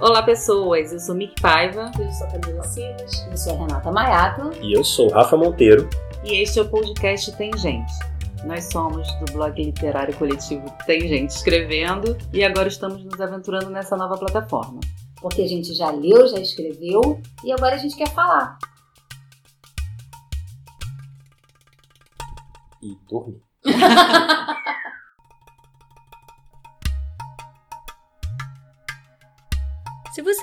Olá, pessoas. Eu sou Mick Paiva. Eu sou Camila Silas. Eu sou a Renata Maiato. E eu sou o Rafa Monteiro. E este é o podcast Tem Gente. Nós somos do blog literário coletivo Tem Gente Escrevendo e agora estamos nos aventurando nessa nova plataforma. Porque a gente já leu, já escreveu e agora a gente quer falar. E dormir.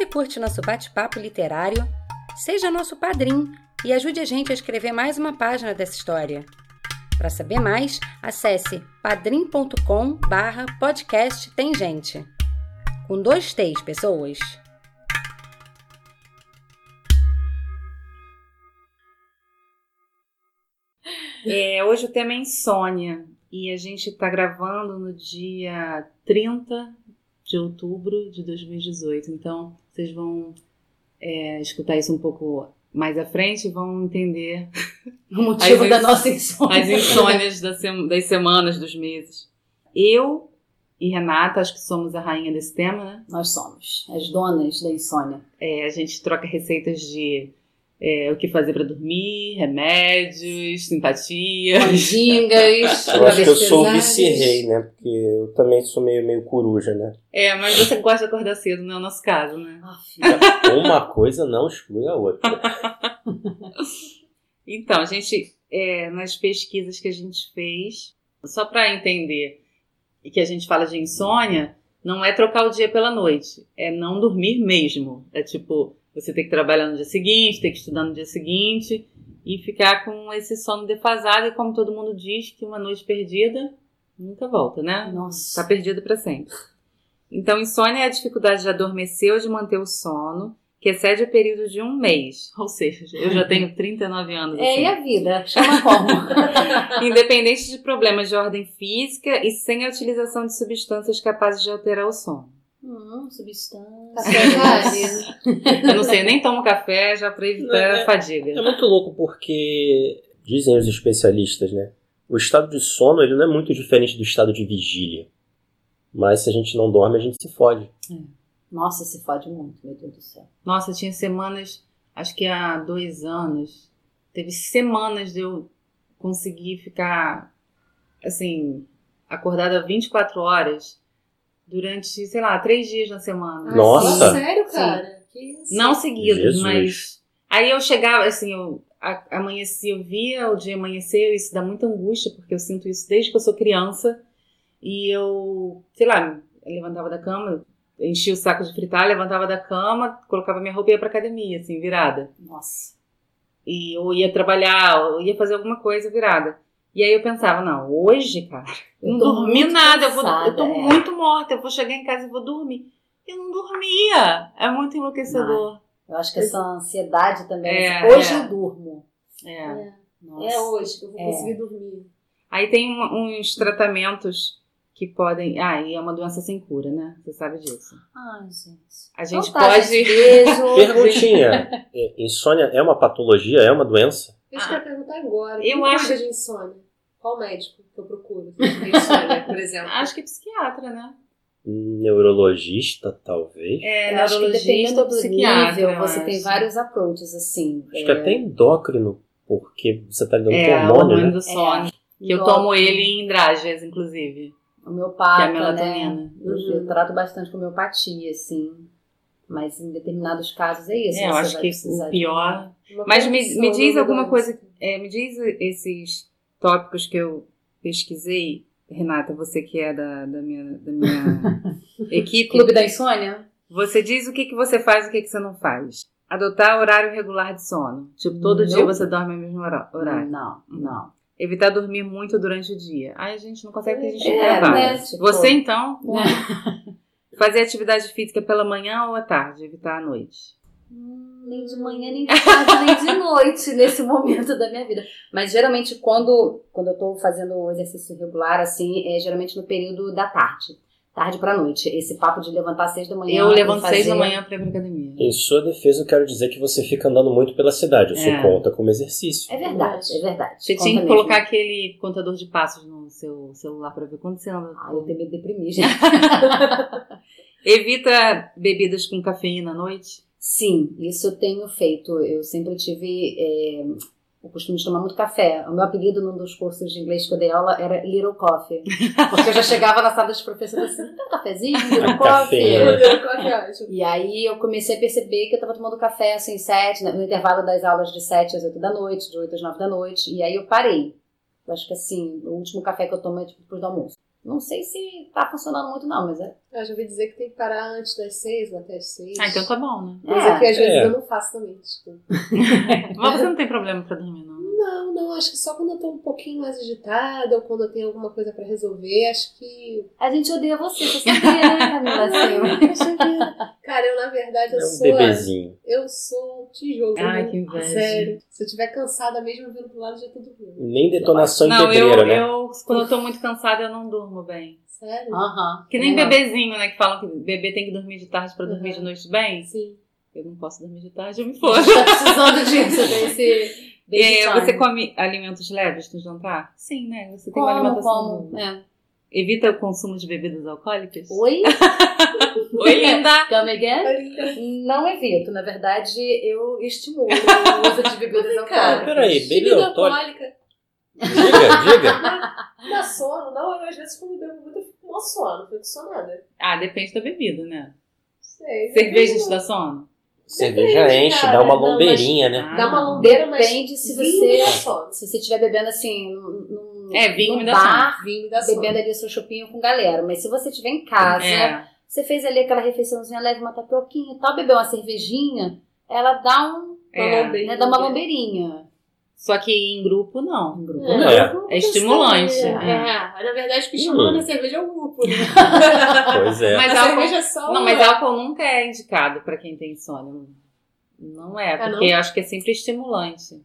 curte nosso bate-papo literário, seja nosso padrinho e ajude a gente a escrever mais uma página dessa história. Para saber mais, acesse padrim.com barra podcast tem gente. Com dois T's, pessoas. É, hoje o tema é insônia e a gente está gravando no dia 30 de outubro de 2018. Então, vocês vão é, escutar isso um pouco mais à frente e vão entender o motivo as da nossa insônia. as insônias das semanas, dos meses. Eu e Renata, acho que somos a rainha desse tema, né? Nós somos as donas da insônia. É, a gente troca receitas de é, o que fazer para dormir, remédios, simpatias. Mandingas. Eu acho que eu sou o vice-rei, né? Porque eu também sou meio, meio coruja, né? É, mas você gosta de acordar cedo, não é o nosso caso, né? Uma coisa não exclui a outra. Então, a gente, é, nas pesquisas que a gente fez, só para entender e que a gente fala de insônia, não é trocar o dia pela noite, é não dormir mesmo. É tipo, você tem que trabalhar no dia seguinte, tem que estudar no dia seguinte e ficar com esse sono defasado. E como todo mundo diz, que uma noite perdida nunca volta, né? Está Nossa. perdida para sempre. Então, insônia é a dificuldade de adormecer ou de manter o sono, que excede o período de um mês. Ou seja, eu já tenho 39 anos. É, assim. e a vida? Chama como? Independente de problemas de ordem física e sem a utilização de substâncias capazes de alterar o sono. Hum, substância. Café vale. Eu não sei, nem tomo café já para evitar Não, a fadiga. É muito louco porque, dizem os especialistas, né? O estado de sono ele não é muito diferente do estado de vigília. Mas se a gente não dorme, a gente se fode. Nossa, se fode muito, meu Deus do céu. Nossa, tinha semanas, acho que há dois anos, teve semanas de eu conseguir ficar, assim, acordada 24 horas durante, sei lá, três dias na semana. Nossa. Sério, cara? Que isso? Não seguidos, Jesus. mas. Aí eu chegava, assim, eu amanhecia, eu via o dia amanhecer, isso dá muita angústia, porque eu sinto isso desde que eu sou criança. E eu, sei lá, eu levantava da cama, enchia o saco de fritar, levantava da cama, colocava minha roupa e ia pra academia, assim, virada. Nossa. E eu ia trabalhar, eu ia fazer alguma coisa virada. E aí eu pensava, não, hoje, cara, eu não dormi nada, eu, vou, cansada, eu tô é. muito morta, eu vou chegar em casa e vou dormir. Eu não dormia. É muito enlouquecedor. Eu acho que essa ansiedade também. É, assim, hoje é. eu durmo. É. Nossa. É hoje que eu vou É. conseguir dormir. Aí tem uns tratamentos que podem. Ah, e é uma doença sem cura, né? Você sabe disso. Ai, gente. A gente Então tá, pode. gente. Perguntinha: é, insônia é uma patologia? É uma doença? Eu te quero perguntar agora. Ah. Eu acho- de insônia? Qual médico que eu procuro? por exemplo. Acho que é psiquiatra, né? Neurologista, talvez? É, Eu acho que dependendo do psiquiatra, nível, eu você tem vários approaches, assim. Acho que até endócrino, porque você tá dando É, o hormônio, hormônio né? do sono. Que eu tomo ele em Dragias, inclusive. Homeopata, que é a né? melatonina. Eu, trato bastante com homeopatia, assim. Mas em determinados casos é isso. É, eu acho que o pior. Mas me, me diz alguma coisa. é, me diz esses tópicos que eu pesquisei. Renata, você que é da, da minha, da minha equipe. Clube da Insônia? Você diz o que, que você faz e o que, que você não faz. Adotar horário regular de sono. Tipo, todo dia Não. você dorme ao mesmo horário. Não, não. Evitar dormir muito durante o dia. Ai, a gente não consegue a gente É, trabalha. né, tipo- Você, então, fazer atividade física pela manhã ou à tarde, evitar à noite. Hum, Nem de manhã, nem de tarde, nem de noite nesse momento da minha vida. Mas geralmente quando, quando eu tô fazendo um exercício regular, assim, é geralmente no período da tarde. Tarde pra noite. Esse papo de levantar às seis da manhã. Eu levanto fazer- seis da manhã pra ir pra academia. Em sua defesa, eu quero dizer que você fica andando muito pela cidade. Isso É. conta como exercício. É verdade, é verdade. Você Conta tinha que mesmo. colocar aquele contador de passos no seu celular pra ver quanto você anda. Ah, eu tenho medo de deprimir, gente. Evita bebidas com cafeína à noite? Sim, isso eu tenho feito. Eu sempre tive é, o costume de tomar muito café. O meu apelido num dos cursos de inglês que eu dei aula era Little Coffee. Porque eu já chegava na sala dos professores assim, tem um cafezinho, Little Coffee. Café. Little Coffee é ótimo. E aí eu comecei a perceber que eu tava tomando café assim, sete, no intervalo das aulas de sete às oito da noite, de oito às nove da noite. E aí eu parei. Eu acho que assim, o último café que eu tomo é tipo depois do almoço. Não sei se tá funcionando muito, não, mas é. Eu já ouvi dizer que tem que parar antes das seis, ou até as seis. Ah, então tá bom, né? Mas É. aqui às vezes É. eu não faço também, desculpa. Mas você não tem problema pra dormir, não. Não, acho que só quando eu tô um pouquinho mais agitada ou quando eu tenho alguma coisa pra resolver, acho que. A gente odeia você, você sabia, né, Camila? Assim. Cara, eu na verdade eu É um sou. bebezinho. Eu sou um tijolo. Ai, né? que inveja. Sério. Se eu estiver cansada mesmo, vindo pro lado, já tô dormindo. Nem detonação em Não, pedreira, eu, né? eu, quando eu tô muito cansada, eu não durmo bem. Sério? Aham. Que nem É. bebezinho, né? Que falam que bebê tem que dormir de tarde pra dormir de noite bem. Sim. Eu não posso dormir de tarde, eu me gente tá precisando disso, desse. É, time. você come alimentos leves no jantar? Sim, né? Você tem uma Como, alimentação. como? É. Evita o consumo de bebidas alcoólicas? Oi? Oi, linda! Come again? Não evito. Na verdade, eu estimulo o uso de bebidas alcoólicas. peraí, bebida alcoólica. Diga, diga. Dá sono, não. Eu, às vezes, quando bebo muito, eu fico com sono, fico sonada. Ah, depende da bebida, né? Sei. Cerveja te dá sono? Cerveja Depende, enche, cara. dá uma Não, mas- lombeirinha, né? Dá uma Ah. lombeira, mas. Depende se você-. Se você estiver bebendo assim, num, É, vinho num bar, Vinho sono. bebendo ali seu chopinho com galera. Mas se você estiver em casa, É. você fez ali aquela refeiçãozinha leve, uma tapioquinha e tal, bebeu uma cervejinha, ela dá um. É. lombeirinha. Né, dá uma lombeirinha. Só que em grupo, não. Em grupo, É. não. É. É estimulante. É, É. na verdade, o que estimula na cerveja é o grupo, né? Pois é. Mas a álcool, cerveja é só. não, mas álcool nunca é indicado pra quem tem insônia. Não é, Ah, porque não? eu acho que é sempre estimulante.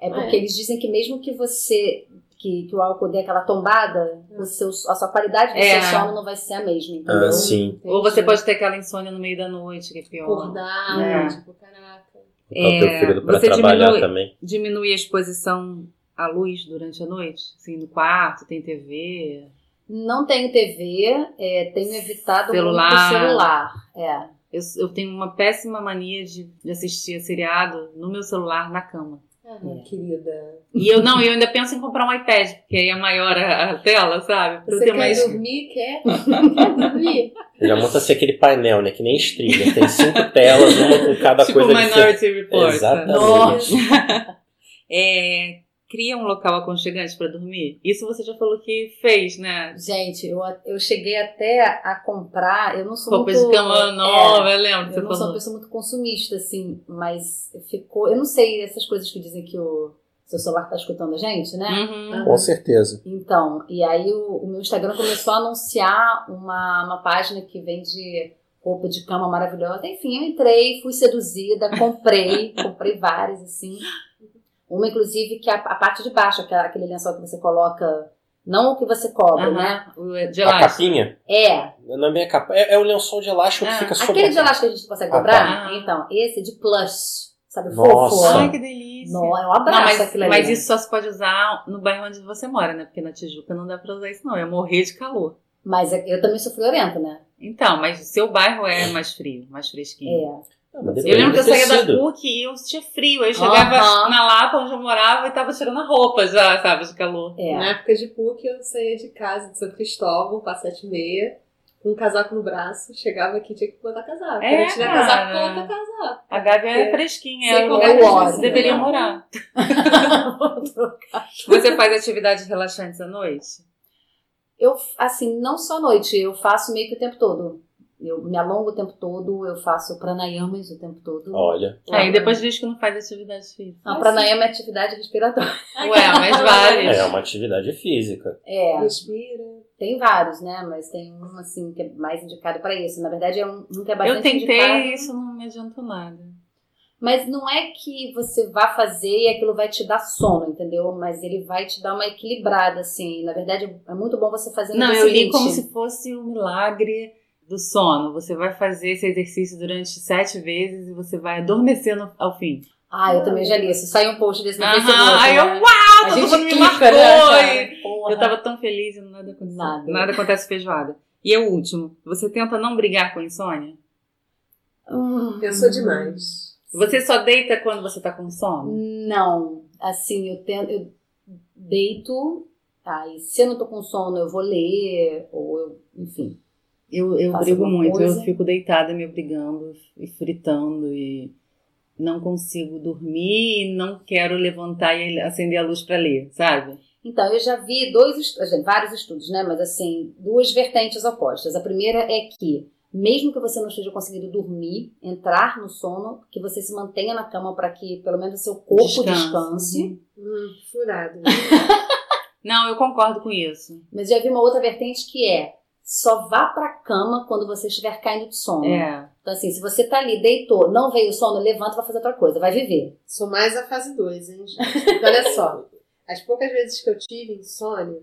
É porque É. eles dizem que mesmo que você. Que, que o álcool dê aquela tombada, o seu, a sua qualidade do É. seu sono não vai ser a mesma, entendeu? Ah, sim. Ou você pode ter aquela insônia no meio da noite, que é pior. acordar, É. tipo, caraca. É, você trabalhar diminui- também. Diminui a exposição à luz durante a noite? Assim, no quarto, tem TV. Não tenho TV, é, tenho evitado Celular. muito celular. É. Eu, eu tenho uma péssima mania de, de assistir seriado no meu celular na cama. Ah, querida. E eu não, eu ainda penso em comprar um iPad, porque aí é maior a, a tela, sabe? Pra Você ter quer mais. dormir? Quer? quer dormir? Já monta-se aquele painel, né? Que nem streamer. Tem cinco telas, uma com cada Tipo coisa Minority Report. Exatamente. Nossa. É, cria um local aconchegante pra dormir. Isso você já falou que fez, né? Gente, eu, eu cheguei até a comprar, eu não sou Roupa muito... de cama é, nova, eu lembro. Eu Você não sou uma falou. pessoa muito consumista, assim, mas ficou... Eu não sei, essas coisas que dizem que o seu celular tá escutando a gente, né? Uhum. Com certeza. Então, e aí o, o meu Instagram começou a anunciar uma, uma página que vende roupa de cama maravilhosa. Enfim, eu entrei, fui seduzida, comprei, comprei várias, assim. Uma, inclusive, que é a, a parte de baixo, aquela- aquele lençol que você coloca, não o que você cobre, Aham. né? O de A elástico. capinha? É, Não é bem a capa. É, é o lençol de elástico Ah, que fica sobre aquele de elástico que a gente consegue Ah, dobrar. tá. Então, esse de plush, sabe? Nossa. Fofo. Ai, que delícia. Não, é um Não, abraço mas, aquilo ali. mas isso só se pode usar no bairro onde você mora, né? Porque na Tijuca não dá pra usar isso, não. Ia morrer de calor. Mas é- eu também sou friorenta, né? Então, mas o seu bairro é mais frio, mais fresquinho. É. Mas Eu lembro que eu saía da. PUC e eu tinha frio. Aí eu chegava Aham. na Lapa, onde eu morava, e tava tirando a roupa já, sabe, de calor. É. Na época de PUC, eu saía de casa de São Cristóvão, para sete e meia, com um casaco no braço, chegava aqui tinha que botar casaco. É, eu tinha cara. casaco, coloca casaco. A Gabi é É. fresquinha, Sem é qualquer coisa. você deveria morar. Você faz atividades relaxantes à noite? Eu, assim, não só à noite, eu faço meio que o tempo todo. Eu me alongo o tempo todo, eu faço pranayamas o tempo todo. Olha. Aí depois diz que não faz atividade física. Não, pranayama é atividade respiratória. Ué, mas várias. É uma atividade física. É, Respira. tem vários, né? Mas tem um, assim, que é mais indicado pra isso. Na verdade, é um, um que é bastante Eu tentei indicado. e isso não me adiantou nada. Mas não é que você vá fazer e aquilo vai te dar sono, entendeu? Mas ele vai te dar uma equilibrada, assim. Na verdade, é muito bom você fazer no Não, eu li como se fosse o milagre do sono. Você vai fazer esse exercício durante sete vezes e você vai adormecer no- ao fim. Ah, eu também já li isso. Saiu um post desse no Facebook. aí eu, né? uau, A todo gente mundo me clica, marcou. né, e. Eu tava tão feliz e nada aconteceu. Nada. Nada acontece feijoada. E o último, você tenta não brigar com a insônia? Hum, Pensou demais. Você só deita quando você tá com sono? Não, assim, eu tento, eu deito, tá, e se eu não tô com sono, eu vou ler, ou eu, enfim. Eu, eu brigo muito, coisa. eu fico deitada me obrigando e fritando e não consigo dormir e não quero levantar e acender a luz pra ler, sabe? Então, eu já vi dois, vários estudos, né, mas assim, duas vertentes opostas. A primeira é que, mesmo que você não esteja conseguindo dormir, entrar no sono, que você se mantenha na cama para que pelo menos o seu corpo Descanse. descanse. Hum, furado. Não, eu concordo com isso. Mas já vi uma outra vertente que é só vá pra cama quando você estiver caindo de sono. É. Então, assim, se você tá ali, deitou, não veio o sono, levanta e vai fazer outra coisa, vai viver. Sou mais a fase 2, hein, gente? Porque Olha só, as poucas vezes que eu tive insônia,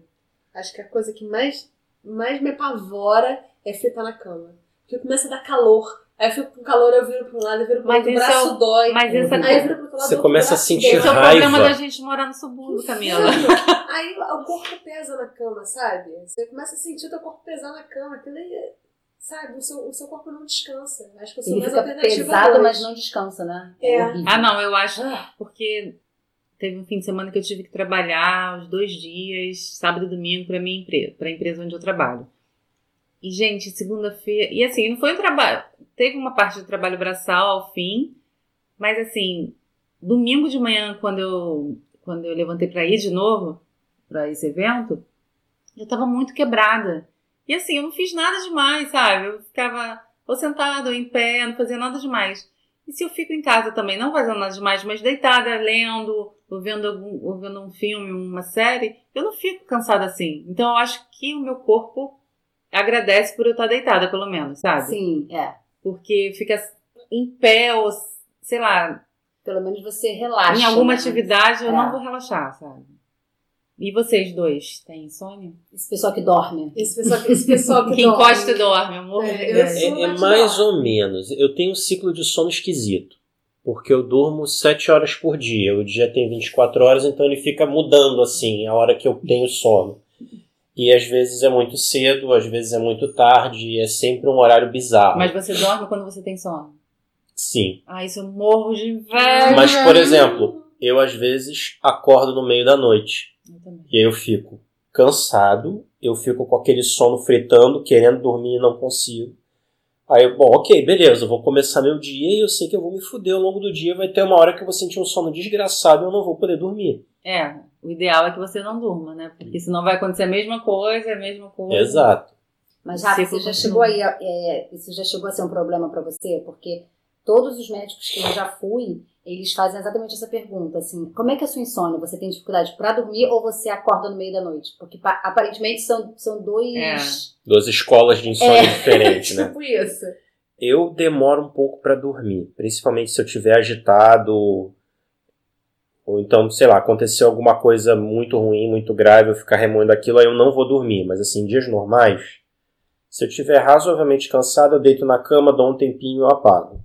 acho que a coisa que mais, mais me apavora é fritar na cama. Porque começa a dar calor. Aí eu fico com calor, eu viro pra um lado, eu viro pro Mas outro, o braço é o- dói. mas isso é- Aí eu viro Você começa a sentir dói. Esse é o raiva. problema da gente morar no subúrbio, Camila. Aí o corpo pesa na cama, sabe? Você começa a sentir o teu corpo pesar na cama. Aquilo aí, sabe? O seu, o seu corpo não descansa. Acho que eu sou Ele mais fica alternativa pesado, mas não descansa, né? É. horrível. Ah, não, eu acho porque teve um fim de semana que eu tive que trabalhar os dois dias, sábado e domingo, pra minha empresa, pra empresa onde eu trabalho. E, gente, segunda-feira. E assim, não foi um trabalho. Teve uma parte do trabalho braçal ao fim, mas assim, domingo de manhã, quando eu, quando eu levantei pra ir de novo, pra esse evento, eu tava muito quebrada. E assim, eu não fiz nada demais, sabe? Eu ficava ou sentado, ou em pé, não fazia nada demais. E se eu fico em casa também, não fazendo nada demais, mas deitada, lendo, ou vendo, algum, ou vendo um filme, uma série, eu não fico cansada assim. Então eu acho que o meu corpo agradece por eu estar deitada, pelo menos, sabe? Sim, é. Porque fica em pé, ou sei lá, Pelo menos você relaxa. em alguma né? atividade eu É. não vou relaxar, sabe? E vocês dois, têm insônia? Esse pessoal que dorme. Esse pessoal, esse pessoal que, Que dorme. encosta e dorme, amor. É, sou- É, é mais ou menos. Eu tenho um ciclo de sono esquisito. Porque eu durmo 7 horas por dia. O dia tem 24 horas, então ele fica mudando assim, a hora que eu tenho sono. E às vezes é muito cedo, às vezes é muito tarde, e é sempre um horário bizarro. Mas você dorme quando você tem sono? Sim. Ah, isso eu morro de inveja. Mas, por exemplo, eu às vezes acordo no meio da noite. Eu também. E aí eu fico cansado, eu fico com aquele sono fritando, querendo dormir e não consigo. Aí, eu, bom, ok, beleza, eu vou começar meu dia e eu sei que eu vou me fuder ao longo do dia. Vai ter uma hora que eu vou sentir um sono desgraçado e eu não vou poder dormir. É, o ideal é que você não durma, né? Porque senão vai acontecer a mesma coisa, a mesma coisa. Exato. Mas, Rafa, Ciclo você já chegou aí, a- é, isso já chegou a ser um problema pra você? Porque todos os médicos que eu já fui, eles fazem exatamente essa pergunta, assim, como é que é a sua insônia? Você tem dificuldade pra dormir ou você acorda no meio da noite? Porque pa- aparentemente são, são dois... É. Duas escolas de insônia diferentes, né? Tipo isso. Eu demoro um pouco pra dormir, principalmente se eu estiver agitado, ou então, sei lá, aconteceu alguma coisa muito ruim, muito grave, eu ficar remoendo aquilo, aí eu não vou dormir. Mas assim, em dias normais, se eu estiver razoavelmente cansado, eu deito na cama, dou um tempinho e eu apago.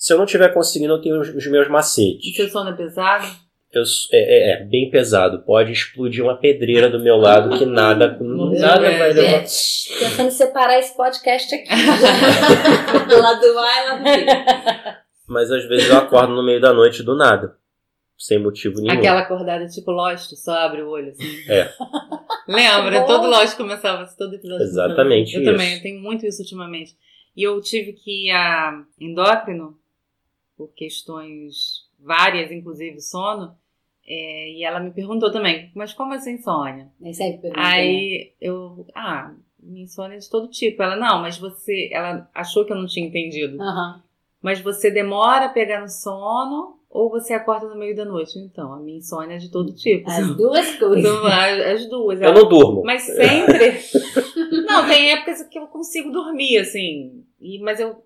Se eu não estiver conseguindo, eu tenho os, os meus E macetes. seu sono é pesado? Eu é, é, é, bem pesado. Pode explodir uma pedreira do meu lado que nada, nada vai É, levar. É, tch, tentando separar esse podcast aqui. Do lado do A e lá do B. Mas às vezes eu acordo no meio da noite do nada. Sem motivo nenhum. Aquela acordada tipo Lost, só abre o olho assim. É. Lembra? Bom. Todo Lost começava assim, todo episódio. Exatamente. Eu isso. também, eu tenho muito isso ultimamente. E eu tive que ir a endócrino, por questões várias, inclusive sono, é, e ela me perguntou também, mas como é essa insônia? É sempre pergunta, né? Aí eu, ah, minha insônia é de todo tipo. Ela, não, mas você, ela achou que eu não tinha entendido. Mas você demora a pegar no sono ou você acorda no meio da noite? Então, a minha insônia é de todo tipo. As duas coisas. Então, as duas. Eu não durmo. Mas sempre. não, tem épocas que eu consigo dormir, assim. E, mas eu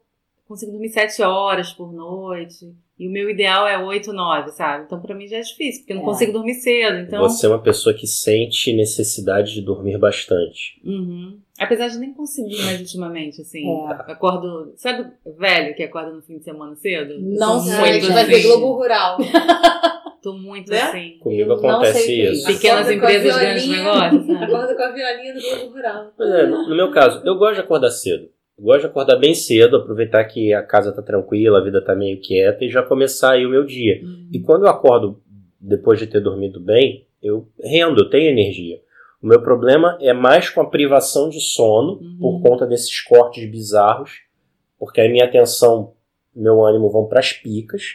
consigo dormir sete horas por noite. E o meu ideal é oito, nove, sabe? Então, pra mim já é difícil, porque eu não É. consigo dormir cedo. Então. Você é uma pessoa que sente necessidade de dormir bastante. Uhum. Apesar de nem conseguir mais ultimamente, assim. É. Acordo. Sabe velho que acorda no fim de semana cedo? Não Sou sei, que vai assim. ter Globo Rural. Tô muito Né? assim. Comigo Eu acontece é isso. Pequenas empresas, grandes negócios. sabe? Acorda com a violinha do Globo Rural. Pois é, no no meu caso, eu gosto de acordar cedo. Gosto de acordar bem cedo, aproveitar que a casa tá tranquila, a vida tá meio quieta e já começar aí o meu dia. E quando eu acordo depois de ter dormido bem, eu rendo, eu tenho energia. O meu problema é mais com a privação de sono, Uhum. por conta desses cortes bizarros, porque a minha atenção, meu ânimo vão para as picas,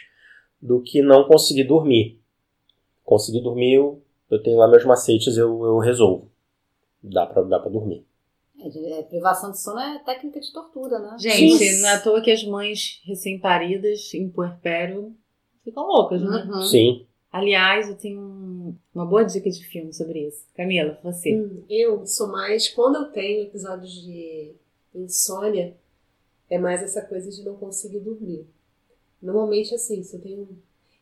do que não conseguir dormir. Conseguir dormir, eu, eu tenho lá meus macetes, eu, eu resolvo. Dá pra, dá pra dormir. É, é, privação de sono é técnica de tortura, né? Gente, Sim. não é à toa que as mães recém-paridas em puerpério ficam loucas, né? Uhum. Sim. Aliás, eu tenho um- uma boa dica de filme sobre isso. Camila, você. Hum, eu sou mais. Quando eu tenho episódios de insônia, é mais essa coisa de não conseguir dormir. Normalmente, assim, se eu tenho.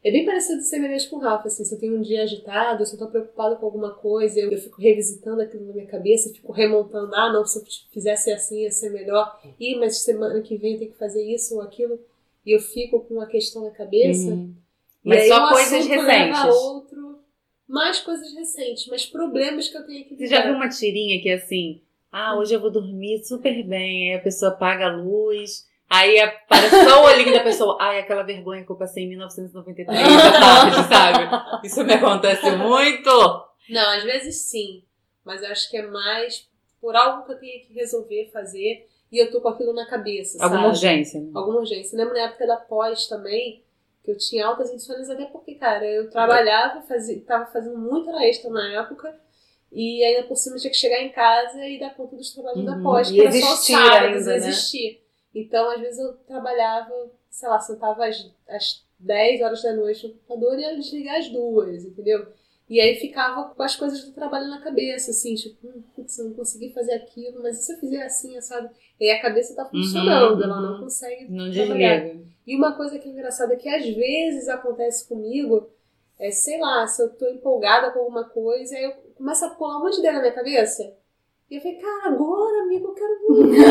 É bem parecido semelhante com o Rafa, assim, se eu tenho um dia agitado, se eu tô preocupada com alguma coisa, eu, eu fico revisitando aquilo na minha cabeça, fico remontando, ah, não, se eu fizesse assim ia ser melhor, ih, mas semana que vem tem que fazer isso ou aquilo, e eu fico com uma questão na cabeça. Uhum. E Mas só um coisas recentes. outro, mais coisas recentes, mas problemas que eu tenho que Você já lidar. viu uma tirinha que é assim: ah, hoje eu vou dormir super bem. Aí a pessoa apaga a luz. Aí aparece só o olhinho da pessoa. Ai, aquela vergonha que eu passei em 1993 à tarde, sabe? Isso me acontece muito. Não, às vezes sim. Mas eu acho que é mais por algo que eu tenho que resolver fazer e eu tô com aquilo na cabeça, Alguma sabe? urgência. né? Alguma urgência. Lembro na época da pós também, que eu tinha altas insônias, até porque, cara, eu trabalhava, fazia, tava fazendo muito hora extra na época. E ainda por cima tinha que chegar em casa e dar conta dos trabalhos da Uhum. pós, E que era só sábados, ainda, né? existir. Então, às vezes eu trabalhava, sei lá, sentava às, às 10 horas da noite no computador e ia desligar às duas, entendeu? E aí ficava com as coisas do trabalho na cabeça, assim, tipo, hum, putz, eu não consegui fazer aquilo, mas e se eu fizer assim, sabe? E aí a cabeça tá funcionando, Uhum, ela não uhum. consegue Não trabalhar. desliga. E uma coisa que é engraçada é que às vezes acontece comigo, é, sei lá, se eu tô empolgada com alguma coisa, aí eu começo a pular um monte de ideia na minha cabeça. E eu falei, cara, agora, amigo, eu quero dormir.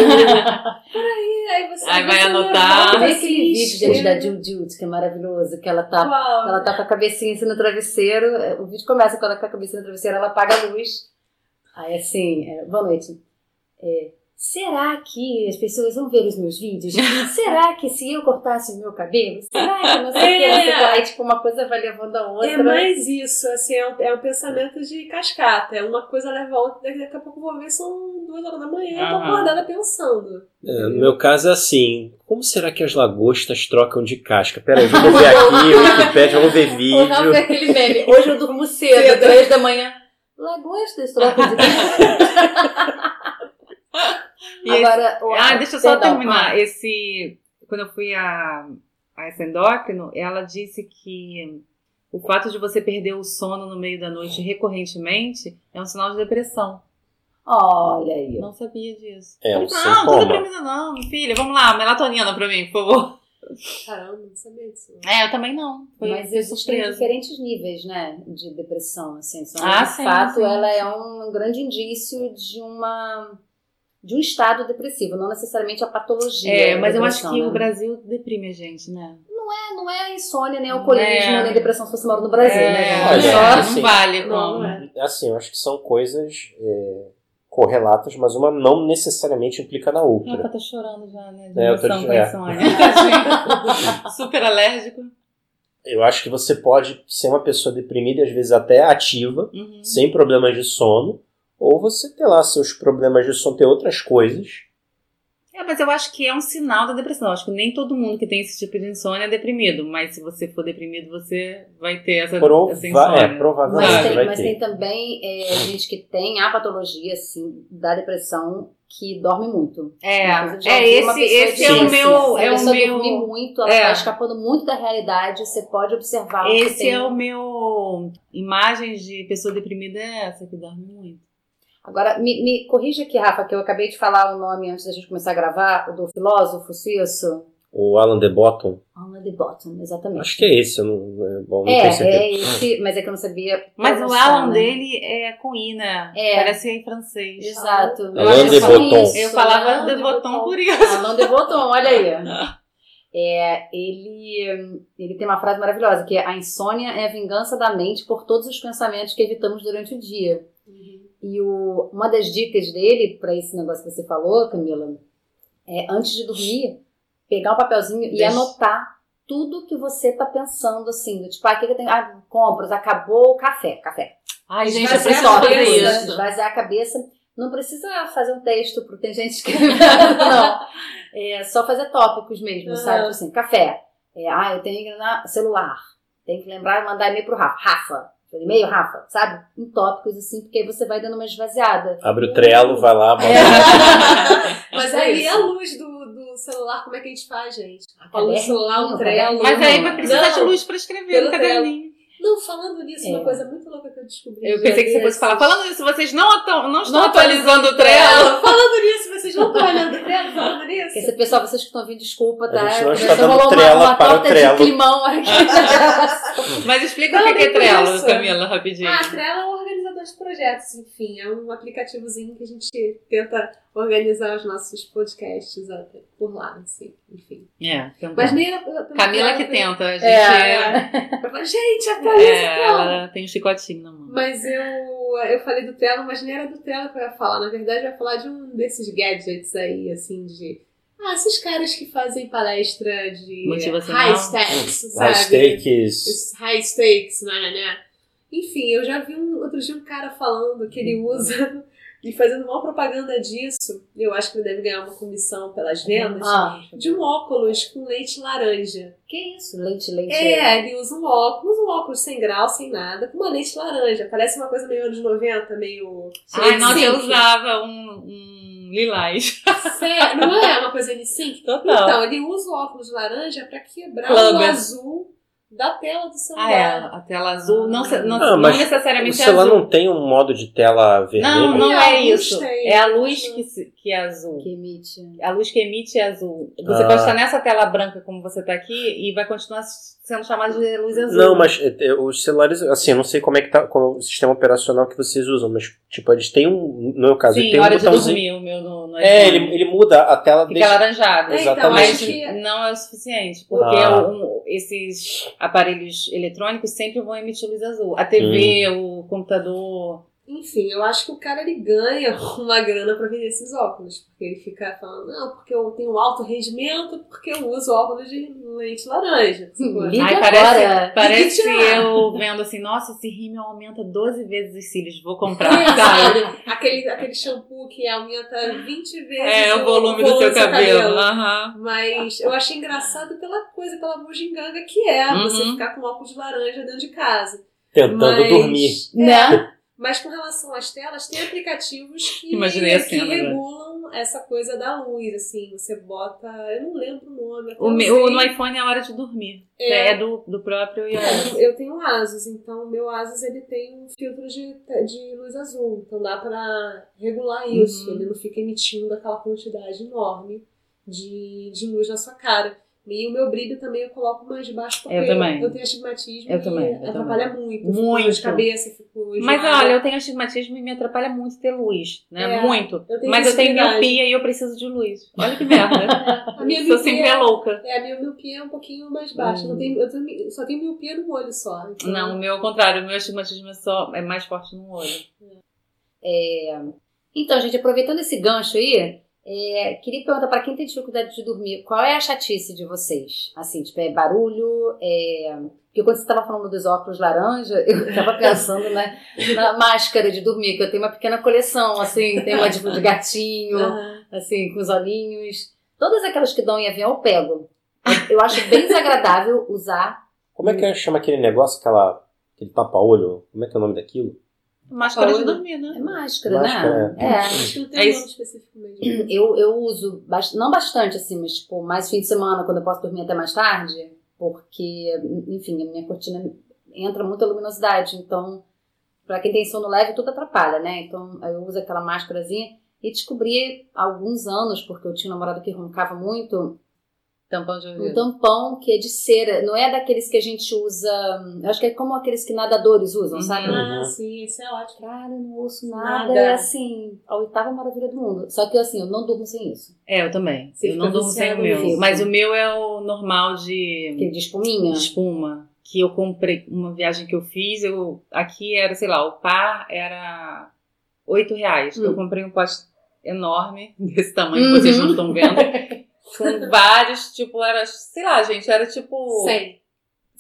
Peraí, aí você Aí vai anotar. Tem aquele vídeo da Jill Jude, que é maravilhoso, que ela tá, ela tá com a cabecinha assim no travesseiro. é, O vídeo começa com ela com a cabecinha no travesseiro, ela apaga a luz. Aí assim, é, boa noite. É, será que as pessoas vão ver os meus vídeos? será que se eu cortasse o meu cabelo? Será que não sei o não o que? Aí tipo, uma coisa vai levando a outra. É mais isso, assim, é um, é um pensamento de cascata. É uma coisa leva a outra, daqui a pouco eu vou ver, são duas horas da manhã, eu tô acordada pensando. É, no meu caso é assim. Como será que as lagostas trocam de casca? Pera aí, vamos ver aqui, o Wikipedia, vamos ver vídeo. é aquele meme. Hoje eu durmo cedo, Cedo. três da manhã. Lagostas, troca de E esse- Agora, o- Ah, deixa eu só perdão, terminar. Esse. Quando eu fui a, a esse endócrino, ela disse que o fato de você perder o sono no meio da noite recorrentemente é um sinal de depressão. Olha aí. Eu não sabia disso. É um Falei, não, tô sintoma. deprimida não, filha. Vamos lá, melatonina pra mim, por favor. Caramba, não sabia disso. É, eu também não. Foi Mas existem surpresa. diferentes níveis, né, de depressão, assim. São, Ah, de sim, fato, sim, ela é um grande indício de uma de um estado depressivo, não necessariamente a patologia. É, mas eu acho que né? o Brasil deprime a gente, né? É, não é insônia, nem alcoolismo, É. nem depressão se você mora no Brasil, é, né? Não Só- assim, vale Não, como. não é. Assim, eu acho que são coisas é, correlatas, mas uma não necessariamente implica na outra. tá chorando já, né? De É, eu tô de- com é. insônia. Super alérgico. Eu acho que você pode ser uma pessoa deprimida, às vezes até ativa, Uhum. sem problemas de sono, ou você ter lá seus problemas de sono, ter outras coisas. É, mas eu acho que é um sinal da depressão. Eu acho que nem todo mundo que tem esse tipo de insônia é deprimido. Mas se você for deprimido, você vai ter essa, Prova essa insônia. é, provavelmente Mas, tem, vai mas ter. tem também é, gente que tem a patologia, assim, da depressão, que dorme muito. É, é esse, esse é o meu. Se a É o meu dormir muito, ela é. tá escapando muito da realidade, você pode observar o que esse tem. é o meu. Imagens de pessoa deprimida é essa, que dorme muito. Agora, me, me corrija aqui, Rafa, que eu acabei de falar o nome antes da gente começar a gravar, o do filósofo suíço. O Alan de Botton, Alan de Bottom, exatamente. acho que é esse, eu não, é, bom, não É, tenho certeza. é esse, mas é que eu não sabia. Mas o Alan né? dele é com I, né? É. Parece em francês. Exato. Alain de Só Botton. isso, Eu falava Alain de Botton. por isso. Alan de Botton, olha aí. É, ele, ele tem uma frase maravilhosa, que é a insônia é a vingança da mente por todos os pensamentos que evitamos durante o dia. E o, uma das dicas dele para esse negócio que você falou, Camila, é antes de dormir, pegar um papelzinho e Deixa. anotar tudo que você tá pensando, assim, do tipo, ah, o que, que eu tenho? Ah, compras, acabou o café, café. Ai, gente, eu preciso isso. Esvaziar a cabeça. Não precisa fazer um texto, porque tem gente que. não. É só fazer tópicos mesmo, Aham. sabe? Tipo assim, café. É, ah, eu tenho que lembrar celular. Tem que lembrar e mandar e-mail pro Rafa. Rafa. E-mail, Rafa, sabe? Em tópicos assim, porque aí você vai dando uma esvaziada. Abre o Trello, vai lá, bota Mas Só aí isso. a luz do, do celular, como é que a gente faz, gente? A luz do celular, um trelo. Mas aí vai precisar de Não. luz pra escrever Pelo no caderninho. Não, falando nisso, É. uma coisa muito louca que eu descobri. Eu pensei que você fosse falar. Falando isso, vocês não, atu- não estão Não atualizando o Trello. Falando nisso, vocês não estão olhando o trelo falando nisso? Esse pessoal, vocês que estão ouvindo, desculpa, tá? A gente não trela uma, uma para o torta Trello. de climão aqui. Mas explica Não, o que que é Trello. Camila, rapidinho. Ah, Trello é de projetos, enfim, é um aplicativozinho que a gente tenta organizar os nossos podcasts por lá, assim, enfim. É, tentando. Mas nem era pelo Camila Trello, que tenta. A gente É, falei, gente, atualiza o É, Trello. ela tem um chicotinho na mão. Mas eu, eu falei do Trello, mas nem era do Trello que eu ia falar. Na verdade, eu ia falar de um desses gadgets aí, assim, de. Ah, esses caras que fazem palestra de high stakes, sabe? high stakes. Os high stakes, né, né? Enfim, eu já vi um, outro dia um cara falando que ele usa e fazendo uma propaganda disso. Eu acho que ele deve ganhar uma comissão pelas vendas. Ah, De um óculos com leite laranja. que isso? Leite, leite. É, ele usa um óculos, um óculos sem grau, sem nada, com uma lente laranja. Parece uma coisa meio anos 90, meio. Ai, nossa, eu usava um, um lilás. Sério, não é uma coisa N5? Total. Então, ele usa o óculos laranja pra quebrar Clubber. o azul da tela do Ah, celular. é, a tela azul. Não, não, Ah, não mas O necessariamente é celular azul. não tem um modo de tela vermelha? Não, não é isso. tem. É a luz que, se- que é azul. Que emite. A luz que emite é azul. Você Ah. pode estar nessa tela branca como você está aqui e vai continuar sendo chamado de luz azul. Não, mas é, é, os celulares, assim, eu não sei como é que tá qual é o sistema operacional que vocês usam, mas, tipo, eles têm um. No meu caso, Sim, tem um hora de botãozinho. dormir o meu no, no É, ele, ele muda a tela Fica deixa- alaranjado. É, então, Exatamente. Mas acho que- não é o suficiente, porque Ah. um- esses aparelhos eletrônicos sempre vão emitir luz azul. A TV, Hum. o computador. Enfim, eu acho que o cara ele ganha uma grana pra vender esses óculos. Porque ele fica falando, não, porque eu tenho alto rendimento, porque eu uso óculos de lente laranja. Liga Ai, agora. parece, parece tirar. eu vendo assim, nossa, esse rímel aumenta 12 vezes os cílios, vou comprar. É, sabe? Aquele, aquele shampoo que aumenta 20 vezes É, o volume do seu cabelo. Aham. Mas eu achei engraçado pela coisa, pela bugiganga que é você Uhum. ficar com óculos de laranja dentro de casa. tentando Mas- dormir. Né? Mas com relação às telas, tem aplicativos que, que cena agora. regulam essa coisa da luz, assim, você bota. Eu não lembro o nome. O meu, no iPhone é a hora de dormir. É. É, do, do próprio iOS. Eu tenho Asus, então o meu Asus ele tem um filtro de, de luz azul, então dá pra regular isso. Uhum. Ele não fica emitindo aquela quantidade enorme de, de luz na sua cara. E o meu brilho também eu coloco mais baixo porque Eu também. eu tenho astigmatismo Eu e também, eu atrapalha muito. Com Muito. dor de cabeça, fico Mas enjoada. olha, eu tenho astigmatismo e me atrapalha muito ter luz, né? É, muito. eu Mas eu tenho miopia e eu preciso de luz. Olha que merda. A minha Sou sempre a louca. é, a minha miopia é um pouquinho mais baixa. Hum. Eu, tenho, eu tenho- só tenho miopia no olho só. então- Não, o meu ao contrário. O meu astigmatismo é, só, é mais forte no olho. Então, gente, aproveitando esse gancho aí, é, queria perguntar pra quem tem dificuldade de dormir, qual é a chatice de vocês? Assim, tipo, é barulho, é... Porque quando você tava falando dos óculos laranja, eu tava pensando né, na máscara de dormir, que eu tenho uma pequena coleção, assim, tem uma tipo de gatinho, assim, com os olhinhos. Todas aquelas que dão em avião eu pego. Eu acho bem desagradável usar. Como é que chama aquele negócio, aquela, aquele tapa-olho? Como é que é o nome daquilo? Máscara de dormir, É né? máscara, Máscara, né? É. Acho que não tem É nome específico mesmo. Eu, eu uso, bast- não bastante, assim, mas tipo, mais fim de semana, quando eu posso dormir até mais tarde, porque, enfim, a minha cortina entra muita luminosidade, então, pra quem tem sono leve, tudo atrapalha, né? Então, eu uso aquela máscarazinha e descobri há alguns anos, porque eu tinha um namorado que roncava muito, Tampão de Um ouvido. tampão que é de cera, não é daqueles que a gente usa. eu Acho que é como aqueles que nadadores usam, Uhum. sabe? Ah, sim, isso é ótimo. Cara, eu não ouço nada. Nada. É assim, a oitava maravilha do mundo. Só que assim, eu não durmo sem isso. É, eu também. Você eu não durmo sem o meu. Mas o meu é o normal de Aquele de espuminha. espuma. Que eu comprei, uma viagem que eu fiz, eu aqui era, sei lá, o par era 8 reais. Hum. Eu comprei um pote enorme, desse tamanho Uhum. que vocês não estão vendo. com vários, tipo, era, sei lá, gente, era tipo 100.